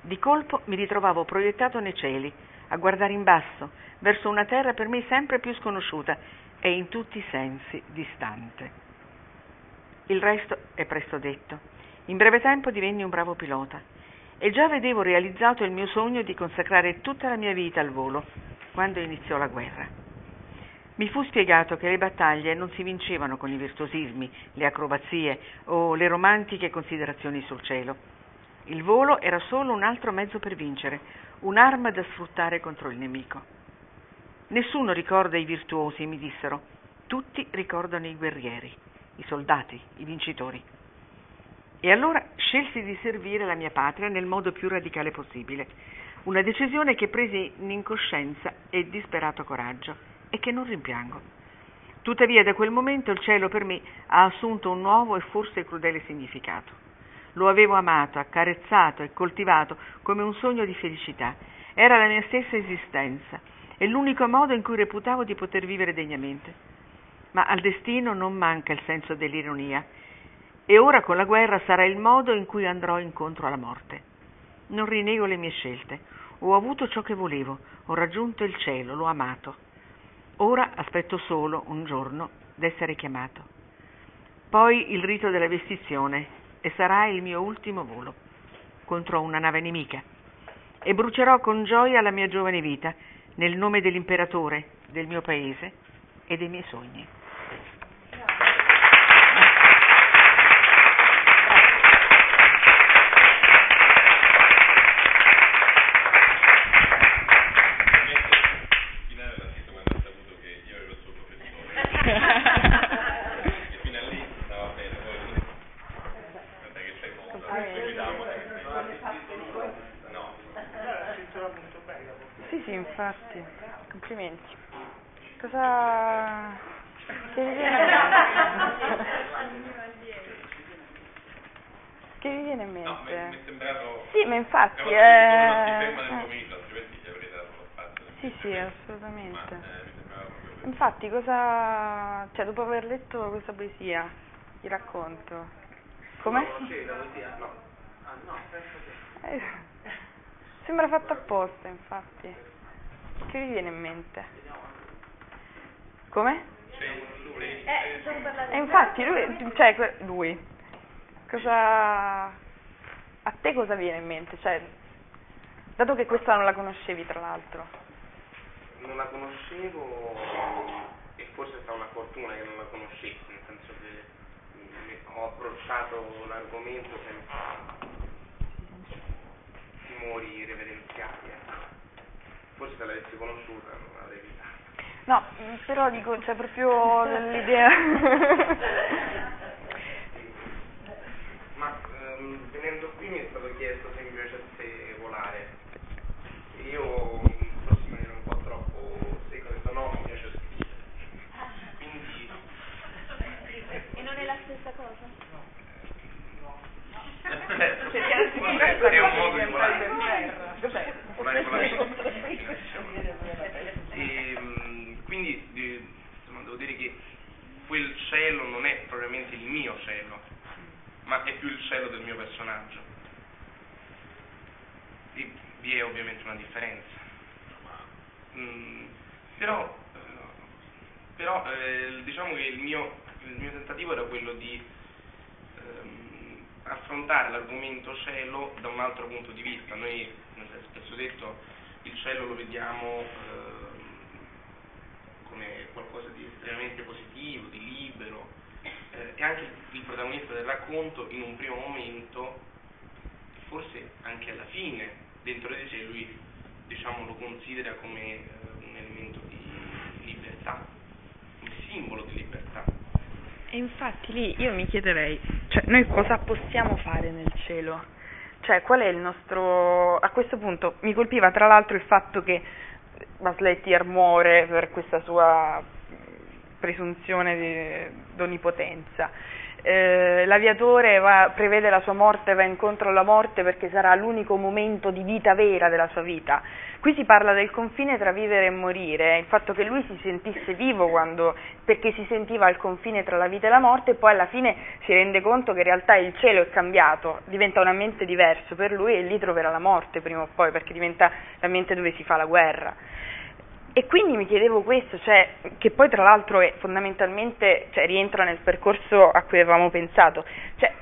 Di colpo mi ritrovavo proiettato nei cieli, a guardare in basso, verso una terra per me sempre più sconosciuta e in tutti i sensi distante. Il resto è presto detto. In breve tempo divenni un bravo pilota e già vedevo realizzato il mio sogno di consacrare tutta la mia vita al volo quando iniziò la guerra. Mi fu spiegato che le battaglie non si vincevano con i virtuosismi, le acrobazie o le romantiche considerazioni sul cielo. Il volo era solo un altro mezzo per vincere, un'arma da sfruttare contro il nemico. Nessuno ricorda i virtuosi, mi dissero, tutti ricordano i guerrieri, i soldati, i vincitori. E allora scelsi di servire la mia patria nel modo più radicale possibile, una decisione che presi in incoscienza e disperato coraggio e che non rimpiango. Tuttavia da quel momento il cielo per me ha assunto un nuovo e forse crudele significato. Lo avevo amato, accarezzato e coltivato come un sogno di felicità. Era la mia stessa esistenza e l'unico modo in cui reputavo di poter vivere degnamente. Ma al destino non manca il senso dell'ironia e ora con la guerra sarà il modo in cui andrò incontro alla morte. Non rinego le mie scelte. Ho avuto ciò che volevo, ho raggiunto il cielo, l'ho amato. Ora aspetto solo un giorno d'essere chiamato. Poi il rito della vestizione e sarà il mio ultimo volo contro una nave nemica. E brucerò con gioia la mia giovane vita nel nome dell'imperatore, del mio paese e dei miei sogni. Sì, sì, infatti. Complimenti. Cosa... Che vi viene in <laughs> mente? Che vi viene in mente? No, mi è sembrato... Sì, ma infatti È lo spazio. Sì, sì, assolutamente. Ma eh. Infatti, cosa... Cioè, dopo aver letto questa poesia, vi racconto. Come? Eh, Sembra fatto apposta, infatti. Che vi viene in mente? Come? Eh, sono parlare E infatti lui, cioè lui, cosa, a te cosa viene in mente? Cioè, dato che questa non la conoscevi tra l'altro. non la conoscevo e forse è stata una fortuna che non la conoscessi, nel senso che ho approcciato l'argomento senza timori reverenziali. Forse se l'avessi conosciuta non l'avrei evitata. No, mm, però dico, cioè proprio l'idea. Ma ehm, venendo qui mi è stato chiesto se mi piacesse volare. E io forse in maniera un po' troppo secca ho detto no, mi piace scrivere. Quindi E non è la stessa cosa? è un modo di volare. Volare <laughs> quel cielo non è propriamente il mio cielo, ma è più il cielo del mio personaggio. E vi è ovviamente una differenza. Mm, però eh, però eh, diciamo che il mio, il mio tentativo era quello di ehm, affrontare l'argomento cielo da un altro punto di vista. Noi, come si è spesso detto, il cielo lo vediamo ehm, come qualcosa di estremamente positivo, di libero, eh, e anche il protagonista del racconto in un primo momento, forse anche alla fine, dentro di sé lui diciamo, lo considera come eh, un elemento di libertà, un simbolo di libertà. E infatti lì io mi chiederei, cioè noi cosa possiamo fare nel cielo? Cioè qual è il nostro... A questo punto mi colpiva tra l'altro il fatto che Lightyear muore per questa sua presunzione di, d'onnipotenza. Eh, l'aviatore va- prevede la sua morte, va incontro alla morte perché sarà l'unico momento di vita vera della sua vita. Qui si parla del confine tra vivere e morire, il fatto che lui si sentisse vivo quando, perché si sentiva al confine tra la vita e la morte e poi alla fine si rende conto che in realtà il cielo è cambiato, diventa un ambiente diverso per lui e lì troverà la morte prima o poi perché diventa l'ambiente dove si fa la guerra. E quindi mi chiedevo questo, cioè, che poi tra l'altro è fondamentalmente cioè, rientra nel percorso a cui avevamo pensato. Cioè,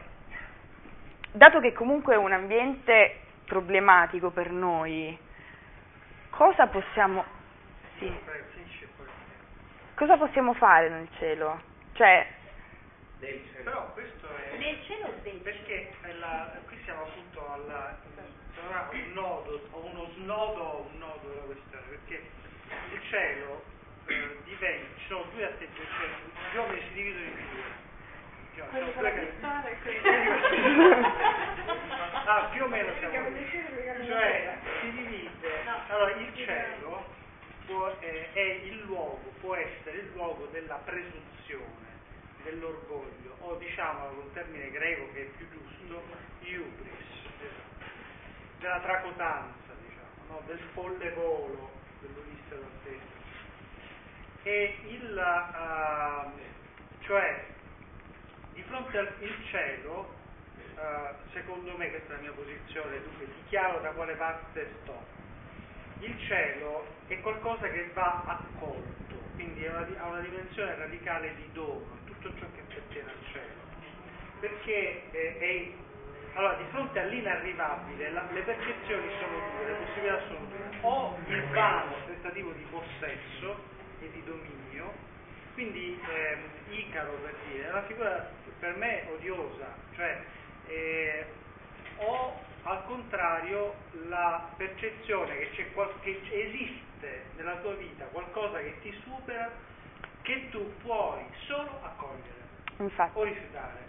dato che comunque è un ambiente problematico per noi, cosa possiamo, sì, cosa possiamo fare nel cielo? Cioè, Però questo è... Nel cielo o del Perché è la- qui siamo appunto un nodo, o uno snodo o un nodo della questione, perché il cielo eh, diventa, ci sono due atteggiamenti, cioè, gli uomini si dividono in due. Cioè, sono due <laughs> Ah, più o meno siamo lì. Cioè, si divide, allora il cielo può- eh, è il luogo, può essere il luogo della presunzione, dell'orgoglio, o diciamo con un termine greco che è più giusto, iubris, della tracotanza, diciamo, no? del folle volo dell'Ulisse d'Altezza. E il, ah, cioè, di fronte al cielo, eh, secondo me, questa è la mia posizione, dunque dichiaro da quale parte sto. Il cielo è qualcosa che va accolto, quindi ha una, ha una dimensione radicale di dono, tutto ciò che appartiene al cielo. Perché eh, è, allora, di fronte all'inarrivabile la- le percezioni sono due, le possibilità sono due, o il vano tentativo di possesso e di dominio, quindi ehm, Icaro per dire, è una figura per me odiosa, cioè eh, o al contrario la percezione che, c'è qual- che esiste nella tua vita qualcosa che ti supera che tu puoi solo accogliere infatti, o rifiutare,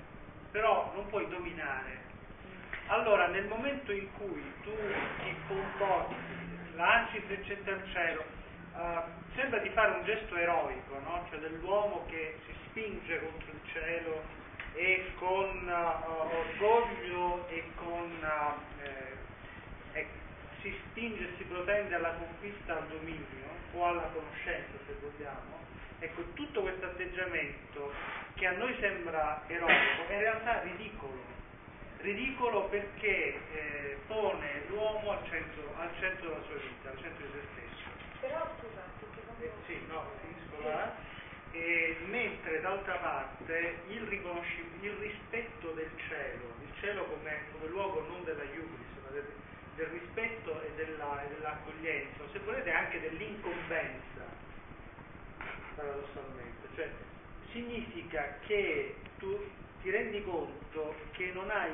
però non puoi dominare. Allora nel momento in cui tu ti comporti, lanci il freccetto al cielo, eh, sembra di fare un gesto eroico, no? cioè dell'uomo che si spinge contro il cielo e con eh, orgoglio e con eh, eh, si spinge e si protende alla conquista al dominio o alla conoscenza se vogliamo. Ecco, tutto questo atteggiamento che a noi sembra eroico è in realtà ridicolo. Ridicolo perché eh, pone l'uomo al centro, al centro della sua vita, al centro di se stesso. Però scusa, perché Eh, sì, no, finisco là. E mentre d'altra parte il, il rispetto del cielo, il cielo come, come luogo non della iubris, ma del, del rispetto e, della- e dell'accoglienza, o se volete anche dell'incombenza, paradossalmente, cioè significa che tu ti rendi conto che non hai,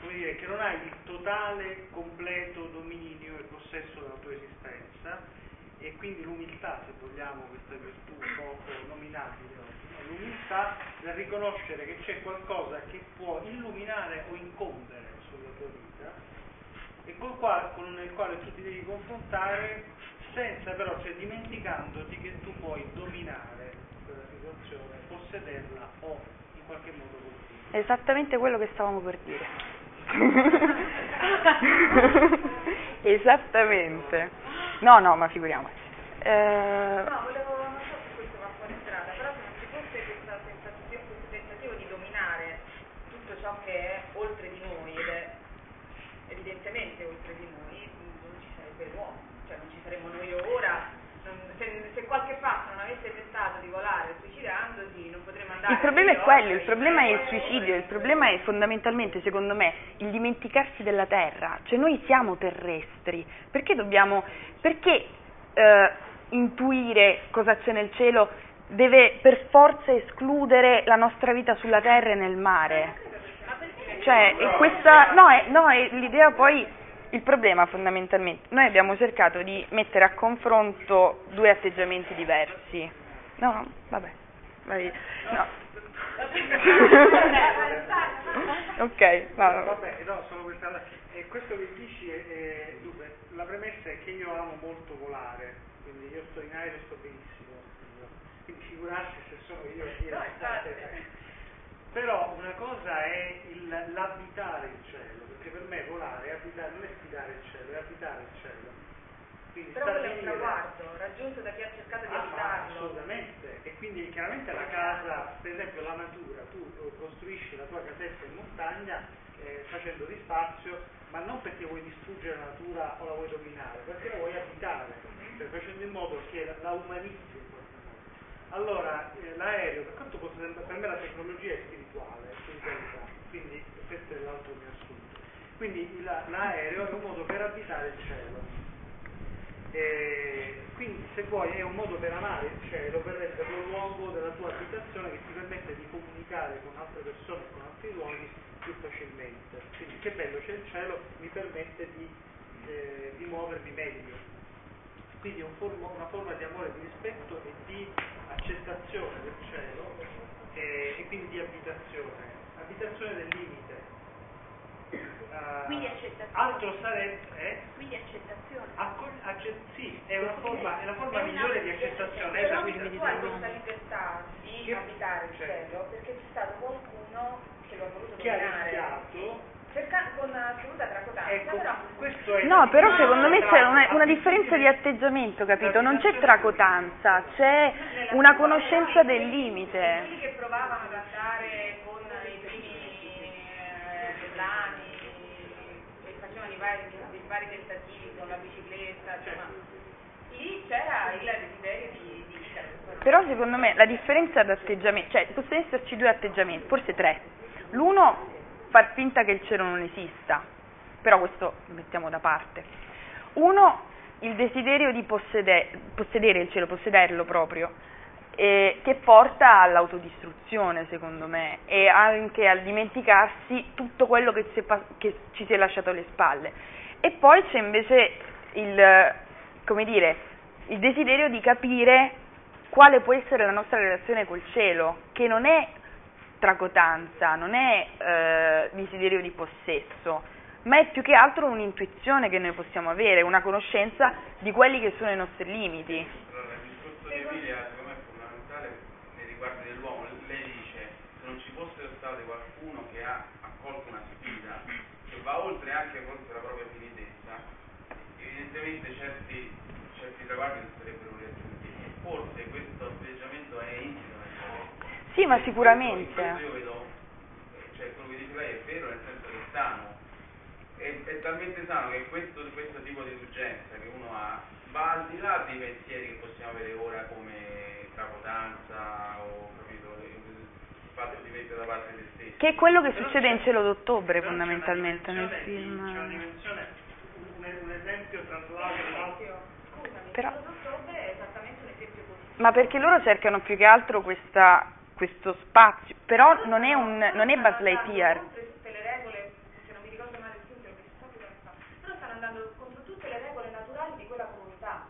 come dire, che non hai il totale, completo dominio e possesso della tua esistenza e quindi l'umiltà, se vogliamo, questa virtù poco nominabile oggi, no? l'umiltà nel riconoscere che c'è qualcosa che può illuminare o incombere sulla tua vita e col quale, con il quale tu ti devi confrontare senza però, cioè dimenticandoti che tu puoi dominare quella situazione, possederla o qualche modo è esattamente quello che stavamo per dire. <laughs> Esattamente. No, no, ma figuriamoci. Eh, No, volevo, non so se questo va fuori strada, però se non ci fosse questa tentativo, questo tentativo di dominare tutto ciò che è oltre di noi ed è evidentemente oltre di noi, non ci sarebbe l'uomo, cioè non ci saremmo noi ora. non- se, se qualche pazzo non avesse tentato di volare suicidandosi, non potremmo andare il problema è quello, il problema è il suicidio, il problema è fondamentalmente, secondo me, il dimenticarsi della terra, cioè noi siamo terrestri, perché dobbiamo, perché eh, intuire cosa c'è nel cielo deve per forza escludere la nostra vita sulla terra e nel mare? Cioè, questa, no, è, no, è l'idea poi, il problema fondamentalmente, noi abbiamo cercato di mettere a confronto due atteggiamenti diversi. No, no, vabbè, vai, no. <laughs> ok, no, no. Vabbè, no, solo questa. E questo che dici è, è- dunque, la premessa è che io amo molto volare, quindi io sto in aereo e sto benissimo, quindi figurarsi se sono io a dire. Però una cosa è il- l'abitare il cielo, perché per me volare è abitare, non è sfidare il cielo, è abitare il cielo. Quindi Però quello è un stabilire- traguardo raggiunto da chi ha cercato di Ah, abitarlo. assolutamente, e quindi chiaramente la casa, per esempio la natura, tu eh, costruisci la tua casetta in montagna eh, facendo di spazio, ma non perché vuoi distruggere la natura o la vuoi dominare, perché la vuoi abitare, cioè facendo in modo che la, la umanizzi in qualche modo. Allora, eh, l'aereo, per quanto possa sembrare, per me la tecnologia è spirituale, spiritualità. quindi questo è l'altro mio assunto. Quindi la- l'aereo è un modo per abitare il cielo. E quindi se vuoi è un modo per amare il cielo, per renderlo luogo della tua abitazione che ti permette di comunicare con altre persone, con altri luoghi più facilmente. Quindi che bello c'è il cielo, mi permette di, eh, di muovermi meglio. Quindi è un forma- una forma di amore, di rispetto e di accettazione del cielo e, e quindi di abitazione, abitazione del limite. Quindi accettazione. Altro sarebbe, eh? Quindi accettazione. Accol- acce- sì, è una forma, è la forma È migliore di accettazione. è Però la- tu hai questa libertà di Che- abitare il certo. cielo perché c'è stato qualcuno che lo ha voluto che dominare. Cerca- con assoluta tracotanza, Ecco, però è No, però secondo me c'è una, una differenza di atteggiamento, capito? Non c'è tracotanza, c'è una conoscenza del limite. quelli che provavano ad andare con i primi eh, plani vari, i vari tentativi con la bicicletta, insomma, lì c'era il desiderio di, di Però secondo me la differenza d'atteggiamento, cioè possono esserci due atteggiamenti, forse tre. L'uno, far finta che il cielo non esista, però questo lo mettiamo da parte. Uno, il desiderio di possede- possedere il cielo, possederlo proprio, eh, che porta all'autodistruzione secondo me e anche al dimenticarsi tutto quello che, si pa- che ci si è lasciato alle spalle. E poi c'è invece il, dire, il desiderio di capire quale può essere la nostra relazione col cielo, che non è tracotanza, non è eh, desiderio di possesso, ma è più che altro un'intuizione che noi possiamo avere, una conoscenza di quelli che sono i nostri limiti. Allora, il discorso di Emilia secondo me è fondamentale nei riguardi dell'uomo. Lei dice se non ci fosse stato qualcuno che ha accolto una sfida che va oltre anche forse la propria finitezza, evidentemente certi, certi traguardi non sarebbero raggiunti. E forse questo atteggiamento è insito nel cielo. Sì, ma sicuramente. questo io vedo, cioè quello che dice lei è vero nel senso che è sano, è, è talmente sano che questo, questo tipo di urgenza che uno ha va al di là dei pensieri che possiamo avere ora come tracotanza o capito, il fatto di mettere da parte se stessi. Che è quello che Però succede in cielo d'ottobre fondamentalmente nel di- film. C'è una dimensione, un, un esempio dall'altro. Scusami, Però- quello d'ottobre è esattamente un esempio positivo. Ma perché loro cercano più che altro questa- questo spazio, però non è, un, non è Buzz Lightyear. Contro tutte le regole, se non mi ricordo male il film, l'ho visto proprio tempo fa, però stanno andando contro tutte le regole naturali di quella comunità.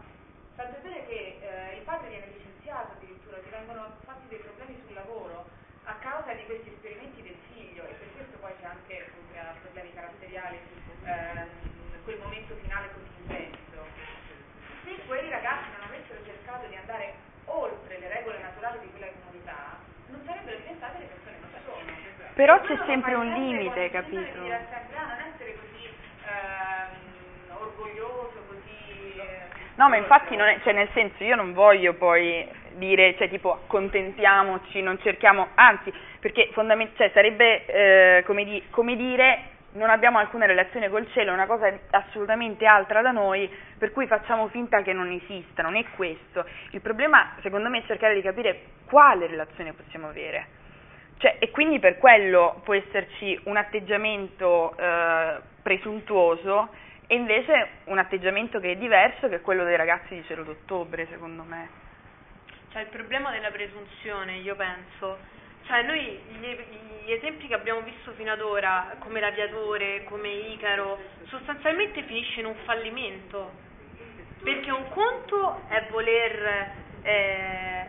Tanto è vero che eh, il padre viene licenziato addirittura, ti vengono fatti dei problemi sul lavoro a causa di questi esperimenti del figlio e per questo poi c'è anche, oltre a problemi caratteriali, ehm, quel momento finale così intenso. Se quei ragazzi non avessero cercato di andare oltre le regole naturali di quella comunità, non sarebbero diventate le persone che sono. Però c'è sempre un limite, capito? di dire sempre, "Ah, non essere così ehm, orgoglioso, così... eh, No, ma infatti non è, cioè nel senso io non voglio poi dire, cioè tipo accontentiamoci, non cerchiamo, anzi, perché fondament- cioè, sarebbe eh, come, di- come dire non abbiamo alcuna relazione col cielo, è una cosa assolutamente altra da noi, per cui facciamo finta che non esista, non è questo. Il problema secondo me è cercare di capire quale relazione possiamo avere. Cioè, e quindi per quello può esserci un atteggiamento eh, presuntuoso e invece un atteggiamento che è diverso, che è quello dei ragazzi di Cielo d'Ottobre, secondo me. Cioè il problema della presunzione, io penso, cioè noi gli, gli esempi che abbiamo visto fino ad ora, come l'aviatore, come Icaro, sostanzialmente finisce in un fallimento, perché un conto è voler, eh,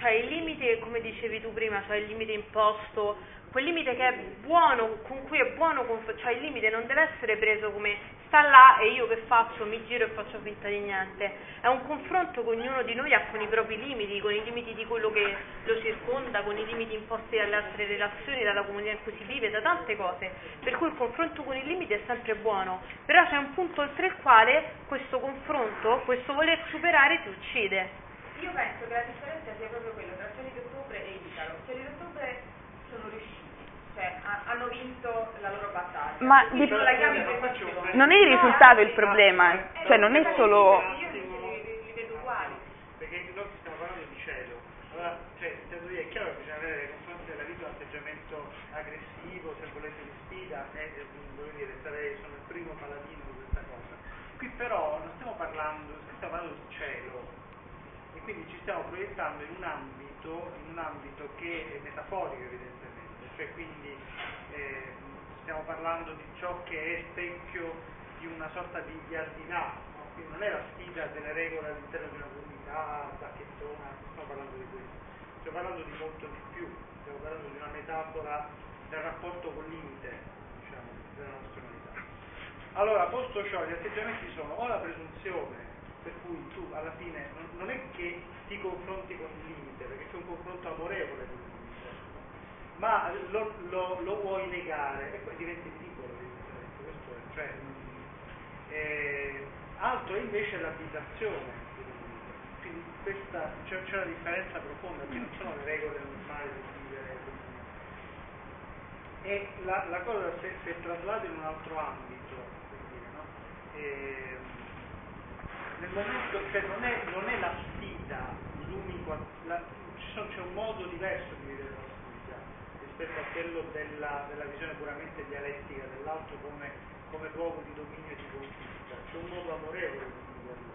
cioè il limite, come dicevi tu prima, cioè il limite imposto, quel limite che è buono, con cui è buono, cioè il limite non deve essere preso come sta là e io che faccio, mi giro e faccio finta di niente, è un confronto che ognuno di noi ha con i propri limiti, con i limiti di quello che lo circonda, con i limiti imposti dalle altre relazioni, dalla comunità in cui si vive, da tante cose, per cui il confronto con il limite è sempre buono, però c'è un punto oltre il quale questo confronto, questo voler superare ti uccide. Io penso che la differenza sia proprio quella tra Ceri d'Ottobre e Italo. Ceri d'Ottobre sono riusciti. Cioè, a, hanno vinto la loro battaglia. Ma di... non, non è il risultato no, il eh, problema, eh, cioè non è eh, eh, solo... Io li, li, li vedo uguali. Perché noi stiamo parlando di cielo. Allora, cioè, è chiaro che bisogna avere nei confronti della vita un atteggiamento aggressivo, se volete di sfida, eh, voglio dire, sarei, sono il primo paladino di questa cosa. Qui però non stiamo parlando, stiamo parlando di cielo, quindi ci stiamo proiettando in un ambito, in un ambito che è metaforico evidentemente, cioè quindi eh, stiamo parlando di ciò che è specchio di una sorta di, là, no? quindi non è la sfida delle regole all'interno di una comunità, bacchettona, non stiamo parlando di questo, stiamo parlando di molto di più, stiamo parlando di una metafora del rapporto col limite, diciamo, della nostra umanità. Allora, posto ciò, gli atteggiamenti sono o la presunzione, per cui tu alla fine non, è che ti confronti con il limite, perché c'è un confronto amorevole con il limite, ma lo, lo, lo vuoi negare e poi diventi piccolo, questo è, cioè, eh, altro è invece l'abitazione. Quindi questa, c'è, c'è una differenza profonda, qui non sono le regole normali del vivere e la, la cosa se, se traslata in un altro ambito, per dire, no? e, nel momento che non è, non è la sfida l'unico, la, sono, c'è un modo diverso di vedere la sfida rispetto a quello della, della visione puramente dialettica dell'altro come, come luogo di dominio e di conquista, c'è un modo amorevole di viverlo,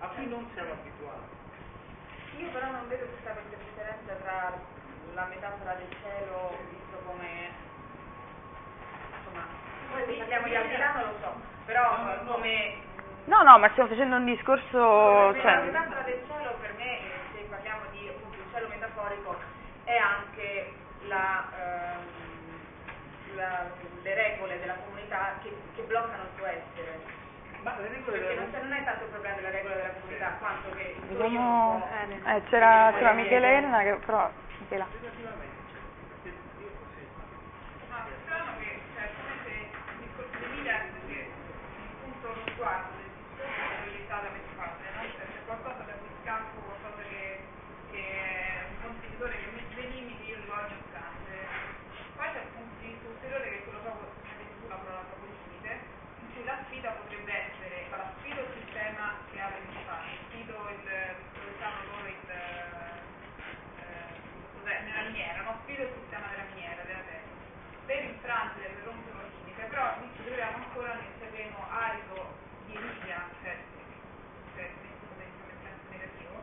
a cui non siamo abituati. Io però non vedo questa differenza tra la metafora del cielo visto come insomma poi parliamo di Albilano lo so però come No, no, ma stiamo facendo un discorso... la Cioè, metafora del cielo per me eh, se parliamo di appunto il cielo metaforico è anche la, ehm, la- le regole della comunità che, che bloccano il tuo essere. Ma le regole perché della non, non è tanto il problema della regola della comunità quanto che può- eh, c'era, c'era Michelena che però... Michela. No, è strano che, cioè, come se il discorso di Emilia che il punto lo sguardo del discorso è proiettato alle spalle, no? Cioè, c'è qualcosa da cui scappo, qualcosa che, che è un contenitore che mette dei limiti, io li voglio scandere. Poi c'è il punto di vista ulteriore che è quello proprio, come hai detto tu, la parola proprio limite, in cui la sfida potrebbe essere, allora sfido il sistema che ha le spalle, sfido il, dove stanno loro il, eh, cos'è, nella miniera, no? sfido il sistema della miniera, della terra. Per infrangere, per rompere un limite, però lì ci troviamo ancora nel terreno arido di Emilia, cioè, cioè messo come diciamo in senso negativo,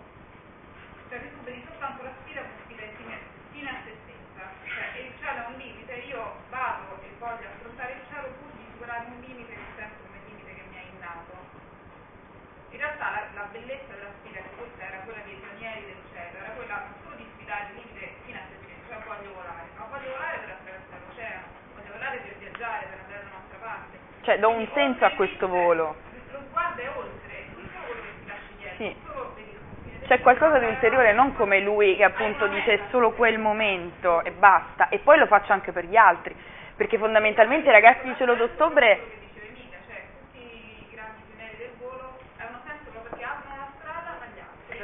cioè recuperi soltanto la sfida come sfida in fine, fine a se stessa, cioè e il cielo è un limite, io vado e voglio affrontare il cielo pur di superare un limite che sento come limite che mi è innato. In realtà la, la bellezza della sfida che forse era quella dei pionieri del cielo, era quella non solo di sfidare il limite fino a se stesso, cioè voglio volare, ma voglio volare per attraversare l'oceano, voglio volare per viaggiare, per andare da un'altra parte. Cioè, do un senso a questo volo. Sì. C'è qualcosa di ulteriore, non come lui che appunto dice solo quel momento e basta, e poi lo faccio anche per gli altri, perché fondamentalmente i ragazzi di cielo d'ottobre.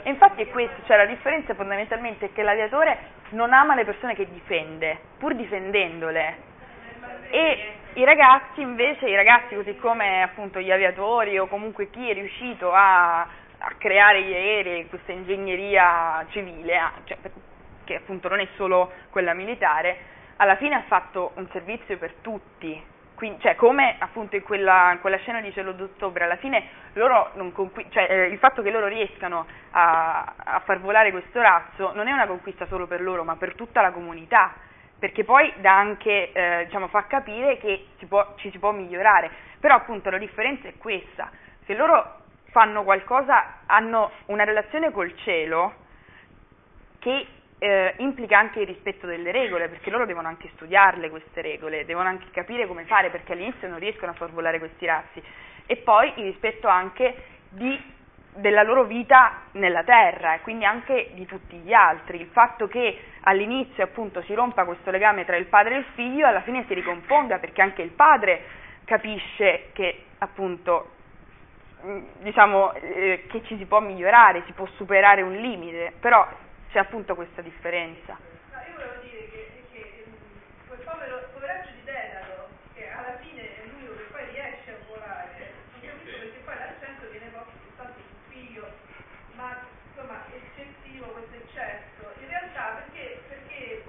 E infatti è questo, cioè la differenza fondamentalmente è che l'aviatore non ama le persone che difende, pur difendendole. E i ragazzi invece, i ragazzi così come appunto gli aviatori o comunque chi è riuscito a, a creare gli aerei, questa ingegneria civile, ah, cioè, che appunto non è solo quella militare, alla fine ha fatto un servizio per tutti. Quindi, cioè, come appunto in quella, in quella scena di Cielo d'Ottobre, alla fine conqui- cioè, eh, il fatto che loro riescano a, a far volare questo razzo non è una conquista solo per loro, ma per tutta la comunità, perché poi anche, eh, diciamo, fa capire che si può- ci si può migliorare. Però appunto la differenza è questa, se loro fanno qualcosa, hanno una relazione col cielo che eh, implica anche il rispetto delle regole, perché loro devono anche studiarle queste regole, devono anche capire come fare, perché all'inizio non riescono a far volare questi razzi. E poi il rispetto anche di- della loro vita nella terra e quindi anche di tutti gli altri. Il fatto che all'inizio appunto si rompa questo legame tra il padre e il figlio, alla fine si ricomponga perché anche il padre capisce che appunto mh, diciamo eh, che ci si può migliorare, si può superare un limite, però c'è appunto questa differenza. No, io volevo dire che, che mm, quel povero, poveraccio di Dedalo, che alla fine è l'unico che poi riesce a volare, non capisco perché poi l'accento viene posto soltanto sul figlio, ma insomma eccessivo questo eccesso. In realtà perché, perché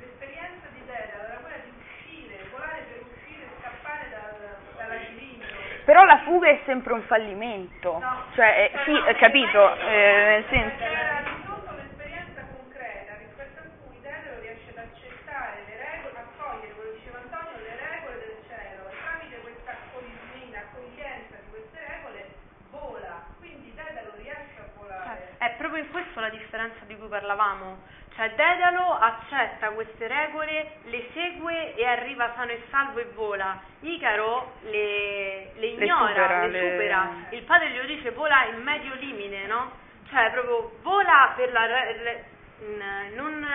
l'esperienza di Dedalo era quella di uscire, volare per uscire, scappare dal, dalla cilindro. Però la fuga è sempre un fallimento. Cioè, eh, sì, eh, capito, eh, nel senso... Era di fronte a un'esperienza concreta rispetto a cui Dedalo riesce ad accettare le regole, a cogliere, come diceva Antonio, le regole del cielo tramite questa accoglienza, accoglienza di queste regole vola. Quindi Dedalo riesce a volare. È proprio in questo la differenza di cui parlavamo. Cioè Dedalo accetta queste regole, le segue e arriva sano e salvo e vola. Icaro le, le ignora, supera, le, le- supera. Il padre glielo dice vola in medio limite, no? Cioè proprio vola per la... non,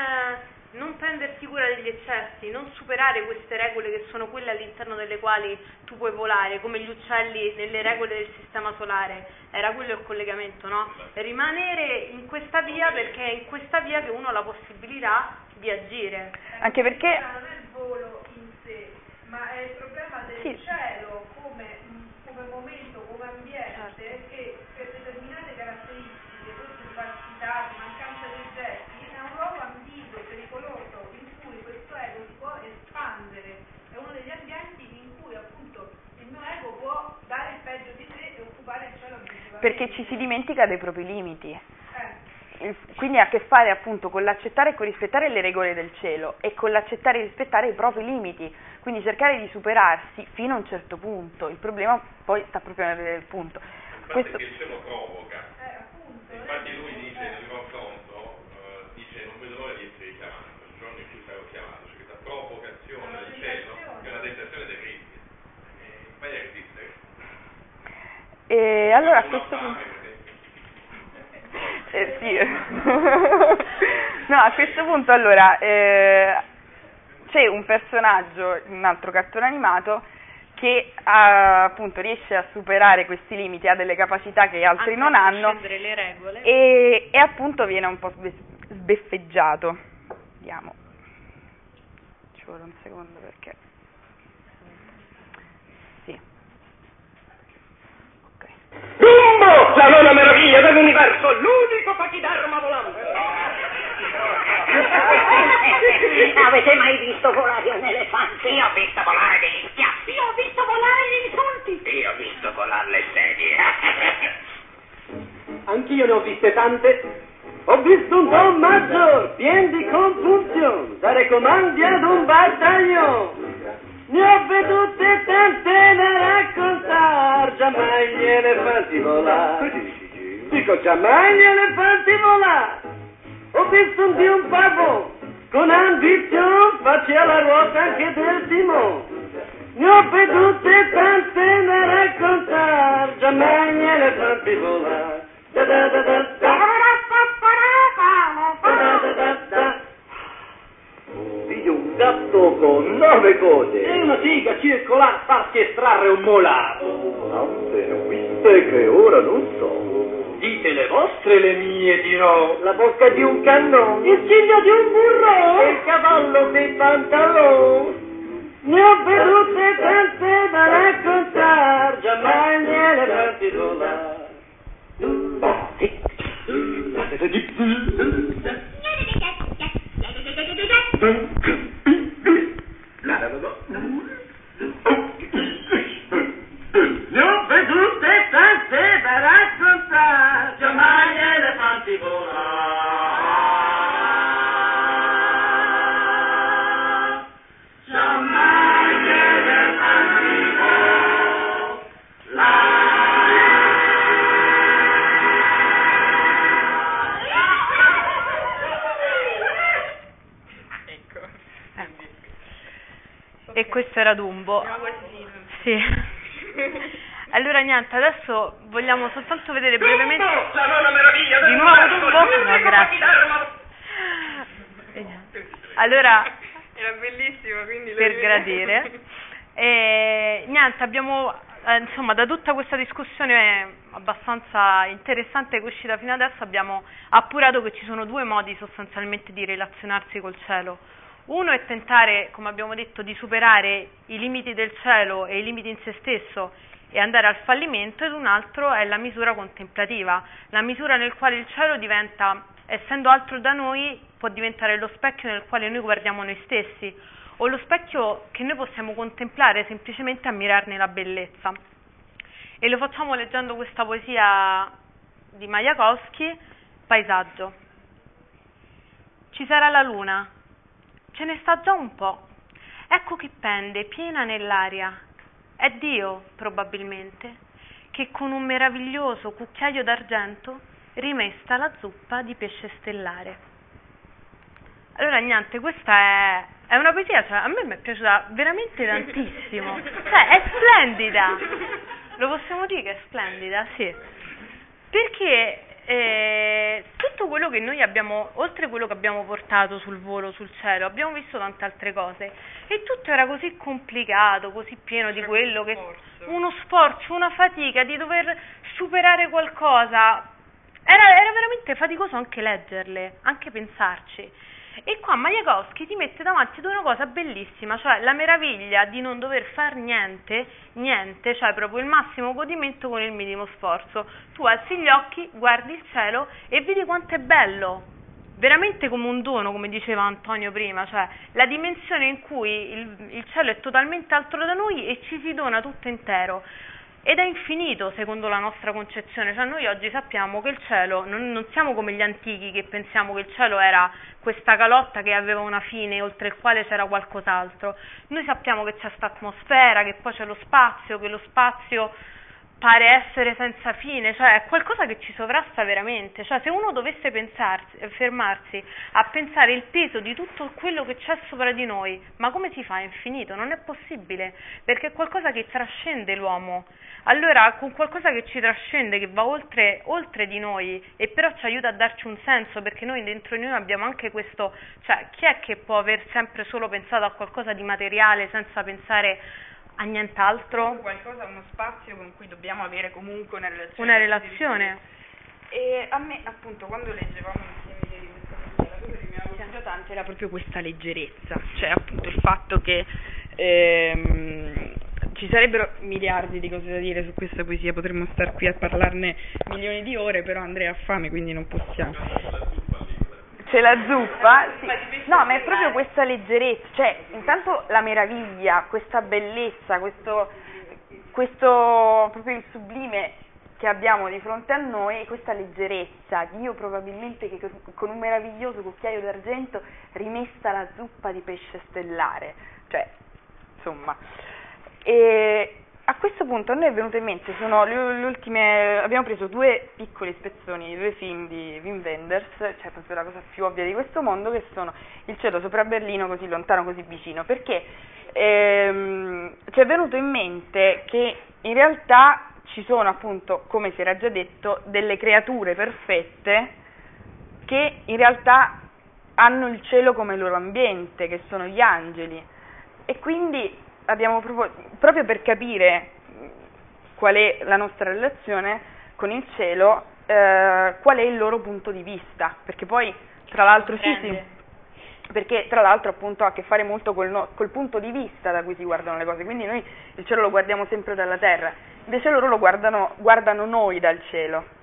non prendersi cura degli eccessi, non superare queste regole che sono quelle all'interno delle quali tu puoi volare, come gli uccelli nelle regole del sistema solare. Era quello il collegamento, no? Rimanere in questa via perché è in questa via che uno ha la possibilità di agire. Anche perché... Non è il volo in sé, ma è il problema del Sì. cielo come, come momento, come ambiente Certo. che per determinate caratteristiche, proprio di falsità, di mancanza di oggetti, è un luogo ambiguo, pericoloso, in cui questo ego si può espandere. È uno degli ambienti in cui appunto il mio ego può dare il peggio di sé e occupare il cielo abusivamente. Perché ci si dimentica dei propri limiti. Eh. Il- Quindi ha a che fare appunto con l'accettare e con rispettare le regole del cielo e con l'accettare e rispettare i propri limiti, quindi cercare di superarsi fino a un certo punto. Il problema poi sta proprio nel punto. Il fatto Questo- il cielo provoca. Infatti lui dice nel confronto, eh, dice non vedo l'ora di essere chiamato, il giorno in cui sarò chiamato, cioè questa provocazione del cielo che è una tentazione terribile. E vai a resistere. E allora a questo punto... <laughs> Eh, sì. <laughs> no, a questo punto allora eh, c'è un personaggio un altro cartone animato che ah, appunto riesce a superare questi limiti, ha delle capacità che altri Anche non hanno e, e appunto viene un po' sbe- sbeffeggiato. Vediamo. Ci vuole un secondo perché... Sì. Dumbo, la nona meraviglia dell'universo, l'unico pachyderma volante. <laughs> Avete mai visto volare un elefante? Io ho visto volare degli schiaffi. Io ho visto volare gli insulti. Io ho visto volare le sedie. <laughs> Anch'io ne ho viste tante. Ho visto un Don Maggior, pien di compunzione, dare comandi ad un battaglione. Ne ho vedute tante da raccontar, giammai gli elefanti volare. Dico giammai gli elefanti volare. Ho visto un di un pavo, con ambizione, faccia la ruota anche del timone. Ne ho vedute tante da raccontar, giammai gli elefanti volare. Da da da da da. Da da da da da. Figlio, un gatto con nove code. E una siga circolare farsi estrarre un molato. Tante ne ho viste che ora non so. Dite le vostre, le mie dirò. La bocca di un cannone. Il ciglio di un burro. E il cavallo dei pantaloni. Ne ho vedute tante da raccontar, giammai gli elefanti volare. Ne ho vedute E questo era Dumbo. Sì. <laughs> Allora niente, adesso vogliamo soltanto vedere brevemente La nona meraviglia di nuovo Dumbo. No, grazie. Allora, Era bellissimo, quindi per gradire. <laughs> E, niente, abbiamo eh, insomma da tutta questa discussione abbastanza interessante che è uscita fino adesso abbiamo appurato che ci sono due modi sostanzialmente di relazionarsi col cielo. Uno è tentare, come abbiamo detto, di superare i limiti del cielo e i limiti in se stesso e andare al fallimento ed un altro è la misura contemplativa, la misura nel quale il cielo diventa, essendo altro da noi, può diventare lo specchio nel quale noi guardiamo noi stessi o lo specchio che noi possiamo contemplare semplicemente ammirarne la bellezza. e lo facciamo leggendo questa poesia di Majakowski, Paesaggio. Ci sarà la luna, ce ne sta già un po'. Ecco che pende, piena nell'aria. È Dio, probabilmente, che con un meraviglioso cucchiaio d'argento rimesta la zuppa di pesce stellare. Allora, niente, questa è, è una poesia, cioè, a me mi è piaciuta veramente tantissimo. Cioè, è splendida. Lo possiamo dire che è splendida, sì. Perché eh, tutto quello che noi abbiamo, oltre quello che abbiamo portato sul volo, sul cielo, abbiamo visto tante altre cose e tutto era così complicato, così pieno di quello che... Uno sforzo, una fatica di dover superare qualcosa. Era, era veramente faticoso anche leggerle, anche pensarci. E qua Majakowski ti mette davanti ad una cosa bellissima, cioè la meraviglia di non dover fare niente, niente, cioè proprio il massimo godimento con il minimo sforzo. Tu alzi gli occhi, guardi il cielo e vedi quanto è bello, veramente come un dono, come diceva Antonio prima, cioè la dimensione in cui il, il cielo è totalmente altro da noi e ci si dona tutto intero ed è infinito secondo la nostra concezione, cioè noi oggi sappiamo che il cielo, non, non, siamo come gli antichi che pensiamo che il cielo era questa calotta che aveva una fine oltre il quale c'era qualcos'altro, noi sappiamo che c'è questa atmosfera, che poi c'è lo spazio, che lo spazio pare essere senza fine, cioè è qualcosa che ci sovrasta veramente, cioè se uno dovesse pensarsi, fermarsi a pensare il peso di tutto quello che c'è sopra di noi, ma come si fa? È infinito, non è possibile, perché è qualcosa che trascende l'uomo, allora con qualcosa che ci trascende, che va oltre, oltre di noi e però ci aiuta a darci un senso, perché noi dentro di noi abbiamo anche questo, cioè chi è che può aver sempre solo pensato a qualcosa di materiale senza pensare a nient'altro. Qualcosa, uno spazio con cui dobbiamo avere comunque una relazione. Una relazione. E a me, appunto, quando leggevamo insieme ieri questa poesia, la cosa che mi aveva colpito tanto era proprio questa leggerezza, cioè appunto il fatto che ehm, ci sarebbero miliardi di cose da dire su questa poesia, potremmo star qui a parlarne milioni di ore, però Andrea ha fame, quindi non possiamo. C'è la zuppa? Sì. No, ma è proprio questa leggerezza, cioè intanto la meraviglia, questa bellezza, questo, questo proprio il sublime che abbiamo di fronte a noi, questa leggerezza, Dio probabilmente che con un meraviglioso cucchiaio d'argento rimesta la zuppa di pesce stellare, cioè insomma. E a questo punto a noi è venuto in mente, ultime, abbiamo preso due piccoli spezzoni, due film di Wim Wenders, cioè proprio la cosa più ovvia di questo mondo, che sono Il cielo sopra Berlino, così lontano, così vicino, perché ehm, ci è venuto in mente che in realtà ci sono appunto, come si era già detto, delle creature perfette che in realtà hanno il cielo come loro ambiente, che sono gli angeli. E quindi abbiamo proprio, proprio per capire qual è la nostra relazione con il cielo, eh, qual è il loro punto di vista, perché poi tra l'altro sì, sì, perché tra l'altro appunto ha a che fare molto col, no, col, punto di vista da cui si guardano le cose, quindi noi il cielo lo guardiamo sempre dalla terra, invece loro lo guardano, guardano noi dal cielo.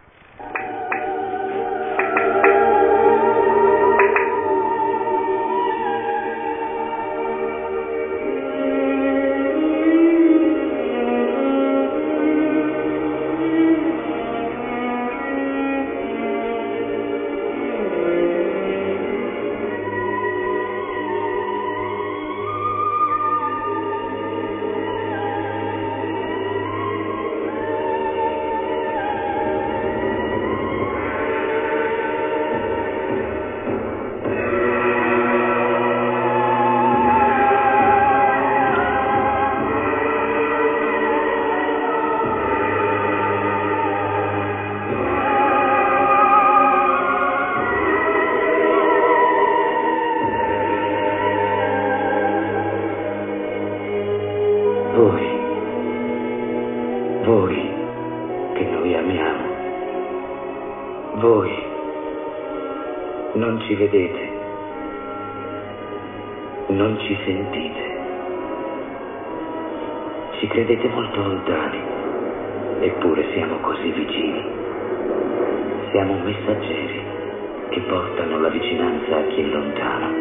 Che portano la vicinanza a chi è lontano.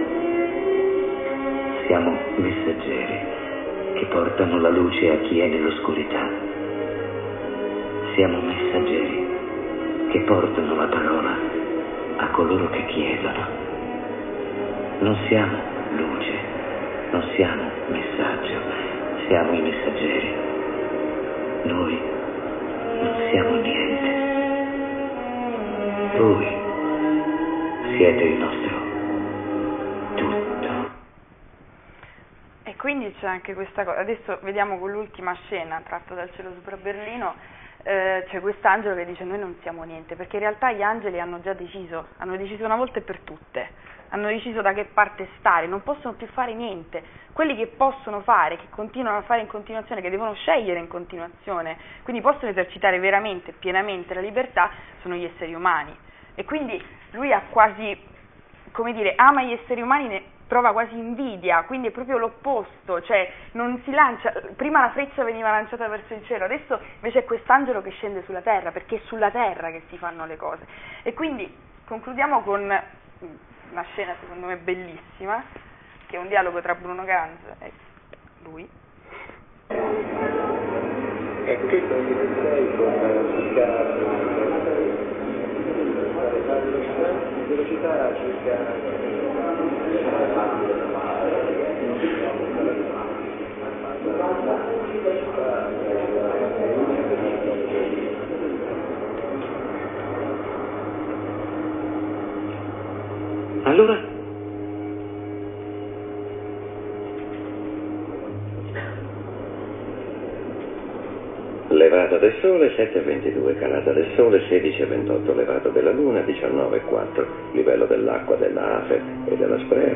Siamo messaggeri che portano la luce a chi è nell'oscurità. Siamo messaggeri che portano la parola a coloro che chiedono. Non siamo luce, non siamo messaggio, siamo i messaggeri. Noi non siamo niente. Voi siete il nostro tutto. E quindi c'è anche questa cosa, adesso vediamo con l'ultima scena tratta dal cielo sopra Berlino, eh, c'è quest'angelo che dice noi non siamo niente, perché in realtà gli angeli hanno già deciso, hanno deciso una volta e per tutte, hanno deciso da che parte stare, non possono più fare niente, quelli che possono fare, che continuano a fare in continuazione, che devono scegliere in continuazione, quindi possono esercitare veramente, pienamente la libertà, sono gli esseri umani. E quindi lui ha quasi, come dire, ama gli esseri umani, ne prova quasi invidia, quindi è proprio l'opposto, cioè non si lancia, prima la freccia veniva lanciata verso il cielo, adesso invece è quest'angelo che scende sulla terra, perché è sulla terra che si fanno le cose. E quindi concludiamo con una scena secondo me bellissima, che è un dialogo tra Bruno Ganz e lui. E che sei con velocità circa Allora? Levata del sole 7,22, calata del sole 16,28, levata della luna 19,4, livello dell'acqua della Afer e della Sprea.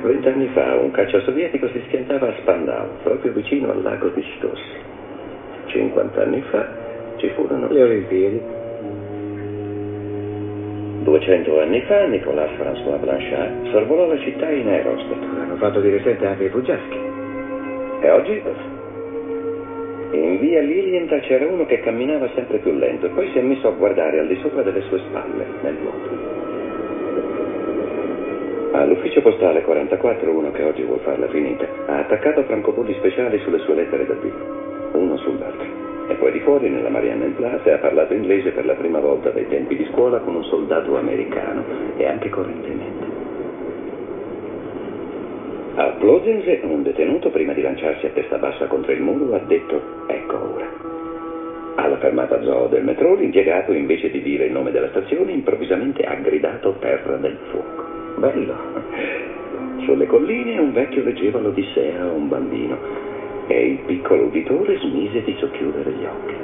Vent'anni fa un caccia sovietico si schiantava a Spandau, proprio vicino al lago di Stos. Cinquant'anni fa ci furono le Olimpiadi. 200 anni fa Nicolas François Blanchard sorvolò la città in aerostat. L'hanno fatto di recente anche i Fuggiaschi. E oggi? In via Lilienthal c'era uno che camminava sempre più lento e poi si è messo a guardare al di sopra delle sue spalle, nel vuoto. All'ufficio postale 44 uno che oggi vuol farla finita ha attaccato francobolli speciali sulle sue lettere da vivo, uno sull'altro. E poi di fuori, nella Marianne Plaza, ha parlato inglese per la prima volta dai tempi di scuola con un soldato americano e anche correntemente. Plozense, un detenuto, prima di lanciarsi a testa bassa contro il muro, ha detto ecco ora. Alla fermata zoo del metro, l'impiegato, invece di dire il nome della stazione, improvvisamente ha gridato terra del fuoco. Bello. Sulle colline un vecchio leggeva l'Odissea a un bambino e il piccolo uditore smise di socchiudere gli occhi.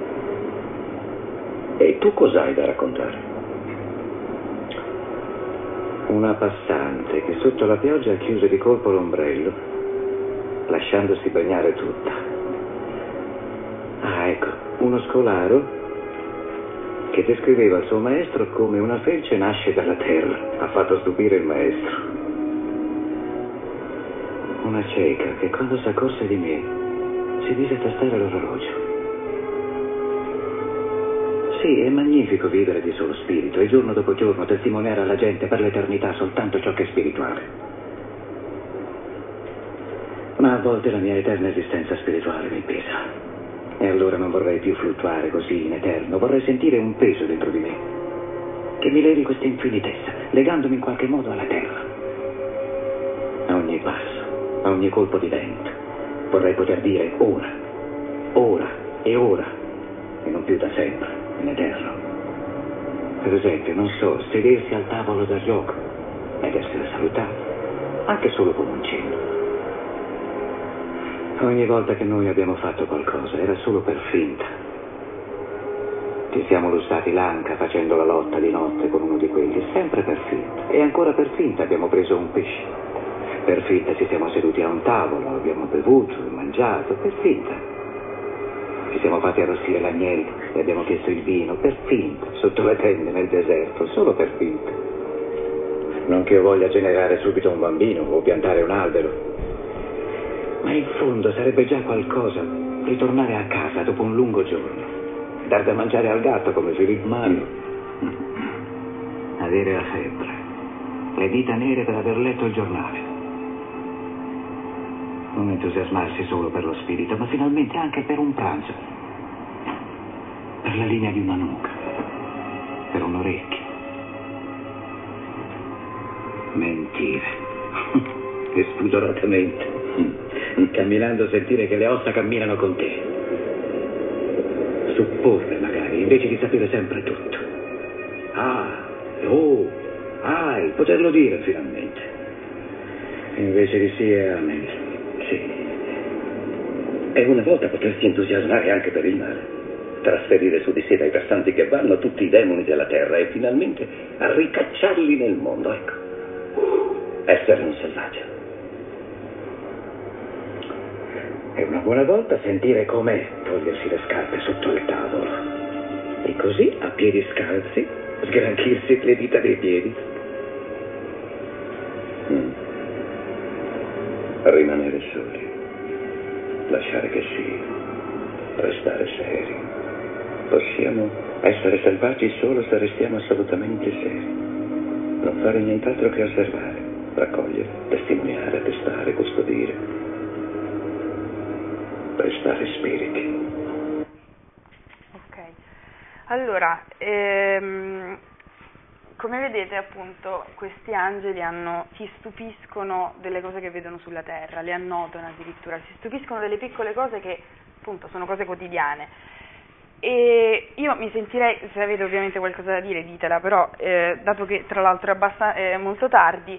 E tu cos'hai da raccontare? Una passante che sotto la pioggia chiuse di colpo l'ombrello, lasciandosi bagnare tutta. Ah, ecco, uno scolaro che descriveva il suo maestro come una felce nasce dalla terra. Ha fatto stupire il maestro. Una cieca che quando s'accorse di me si mise a tastare l'orologio. Sì, è magnifico vivere di solo spirito e giorno dopo giorno testimoniare alla gente per l'eternità soltanto ciò che è spirituale. Ma a volte la mia eterna esistenza spirituale mi pesa. E allora non vorrei più fluttuare così in eterno, vorrei sentire un peso dentro di me, che mi levi questa infinitezza, legandomi in qualche modo alla terra. A ogni passo, a ogni colpo di vento, vorrei poter dire ora, ora e ora, e non più da sempre, in eterno. Per esempio, non so, sedersi al tavolo da gioco ed essere salutato, anche solo con un cenno. Ogni volta che noi abbiamo fatto qualcosa era solo per finta. Ci siamo lustrati l'anca facendo la lotta di notte con uno di quelli, sempre per finta. E ancora per finta abbiamo preso un pesce. Per finta ci siamo seduti a un tavolo, abbiamo bevuto mangiato, per finta. Ci siamo fatti arrostire l'agnello e abbiamo chiesto il vino, per finta, sotto le tende nel deserto, solo per finta. Non che io voglia generare subito un bambino o piantare un albero, ma in fondo sarebbe già qualcosa ritornare a casa dopo un lungo giorno, dar da mangiare al gatto come Philip Marlowe, avere la febbre, le dita nere per aver letto il giornale. Non entusiasmarsi solo per lo spirito, ma finalmente anche per un pranzo. per la linea di una nuca, per un orecchio. Mentire. <laughs> e spudoratamente. Camminando sentire che le ossa camminano con te. Supporre magari, invece di sapere sempre tutto. Ah, oh, ai, poterlo dire finalmente. Invece di sì e. E una volta potersi entusiasmare anche per il male. Trasferire su di sé dai versanti che vanno tutti i demoni della terra e finalmente ricacciarli nel mondo, ecco. Essere un selvaggio. E una buona volta sentire com'è togliersi le scarpe sotto il tavolo. E così, a piedi scalzi, sgranchirsi le dita dei piedi. Sia. Restare seri. Possiamo essere selvaggi solo se restiamo assolutamente seri. Non fare nient'altro che osservare, raccogliere, testimoniare, attestare, custodire. Restare spiriti. Ok, allora, ehm, come vedete appunto questi angeli hanno, si stupiscono delle cose che vedono sulla terra, le annotano addirittura, si stupiscono delle piccole cose che appunto sono cose quotidiane. E io mi sentirei, se avete ovviamente qualcosa da dire ditela, però eh, dato che tra l'altro è, abbastan- è molto tardi,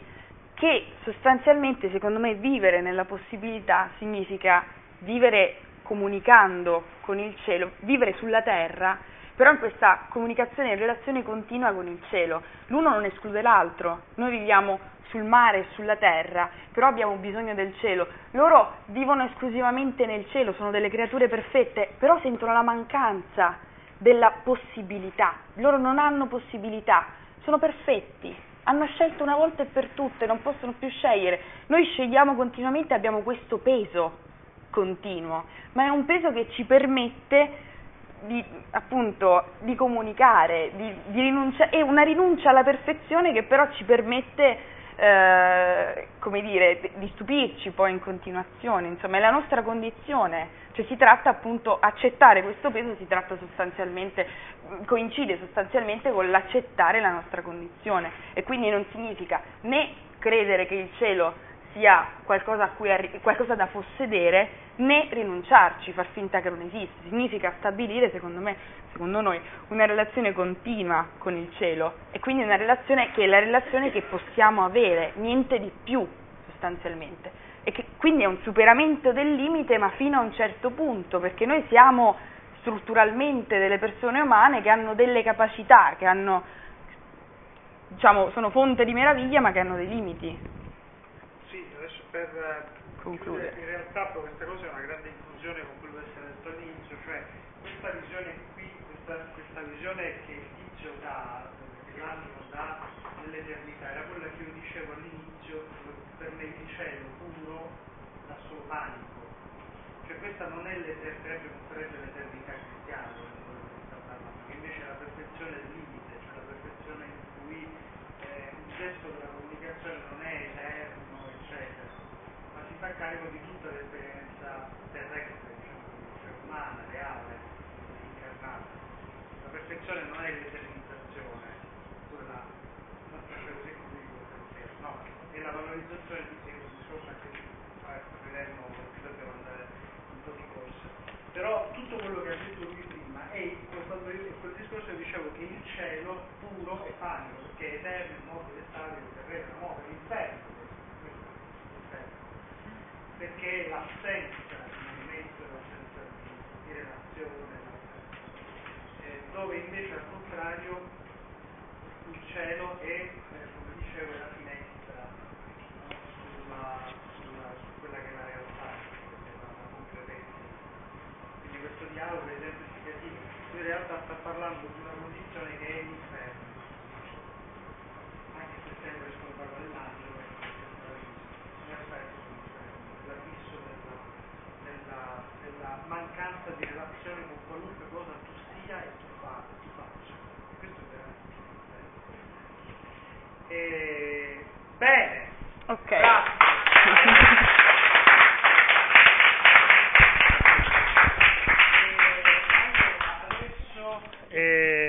che sostanzialmente secondo me vivere nella possibilità significa vivere comunicando con il cielo, vivere sulla terra, però in questa comunicazione e relazione continua con il cielo. L'uno non esclude l'altro, noi viviamo sul mare sulla terra, però abbiamo bisogno del cielo. Loro vivono esclusivamente nel cielo, sono delle creature perfette, però sentono la mancanza della possibilità. Loro non hanno possibilità, sono perfetti, hanno scelto una volta e per tutte, non possono più scegliere. Noi scegliamo continuamente, abbiamo questo peso continuo, ma è un peso che ci permette di, appunto, di comunicare, di, di rinuncia- è una rinuncia alla perfezione che però ci permette eh, come dire, di stupirci poi in continuazione, insomma è la nostra condizione, cioè si tratta appunto, accettare questo peso si tratta sostanzialmente, coincide sostanzialmente con l'accettare la nostra condizione. E quindi non significa né credere che il cielo sia qualcosa, arri- qualcosa da possedere né rinunciarci, far finta che non esiste, significa stabilire, secondo me, secondo noi, una relazione continua con il cielo e quindi una relazione che è la relazione che possiamo avere, niente di più sostanzialmente. E che quindi è un superamento del limite ma fino a un certo punto, perché noi siamo strutturalmente delle persone umane che hanno delle capacità, che hanno, diciamo, sono fonte di meraviglia ma che hanno dei limiti. Per concludere, in realtà poi questa cosa è una grande inclusione con quello che si è detto all'inizio, cioè questa visione qui, questa, questa visione che il tizio dà, che l'animo dà dell'eternità, era quella che io dicevo all'inizio, per me il cielo puro dà solo panico. Cioè questa non è l'eternità, sarebbe l'eternità cristiana, che invece è la perfezione del limite, cioè la perfezione in cui eh, il gesto della comunicazione non è eterno, eccetera, ma si fa carico di tutta l'esperienza terrestre, diciamo, cioè umana, reale, incarnata. La perfezione non è l'eternizzazione, quella, no, cioè così come dico il pensiero, no, è la valorizzazione di sé, un discorso anche ecco, vedremo, dobbiamo andare un po' di corsa. Però tutto quello che ha detto lui prima è quel, quel discorso che il cielo puro è panico, perché è eterno, immobile, stabile, terreno, muove, l'inferno perché l'assenza di movimento, l'assenza di, relazione, eh, dove invece al contrario il cielo è, eh, come dicevo, la finestra no? sulla, sulla, su quella che è la realtà, la concretezza. Quindi questo dialogo è esemplificativo, in realtà sta parlando eh, bene. Ok. Grazie. <laughs> eh, adesso, eh,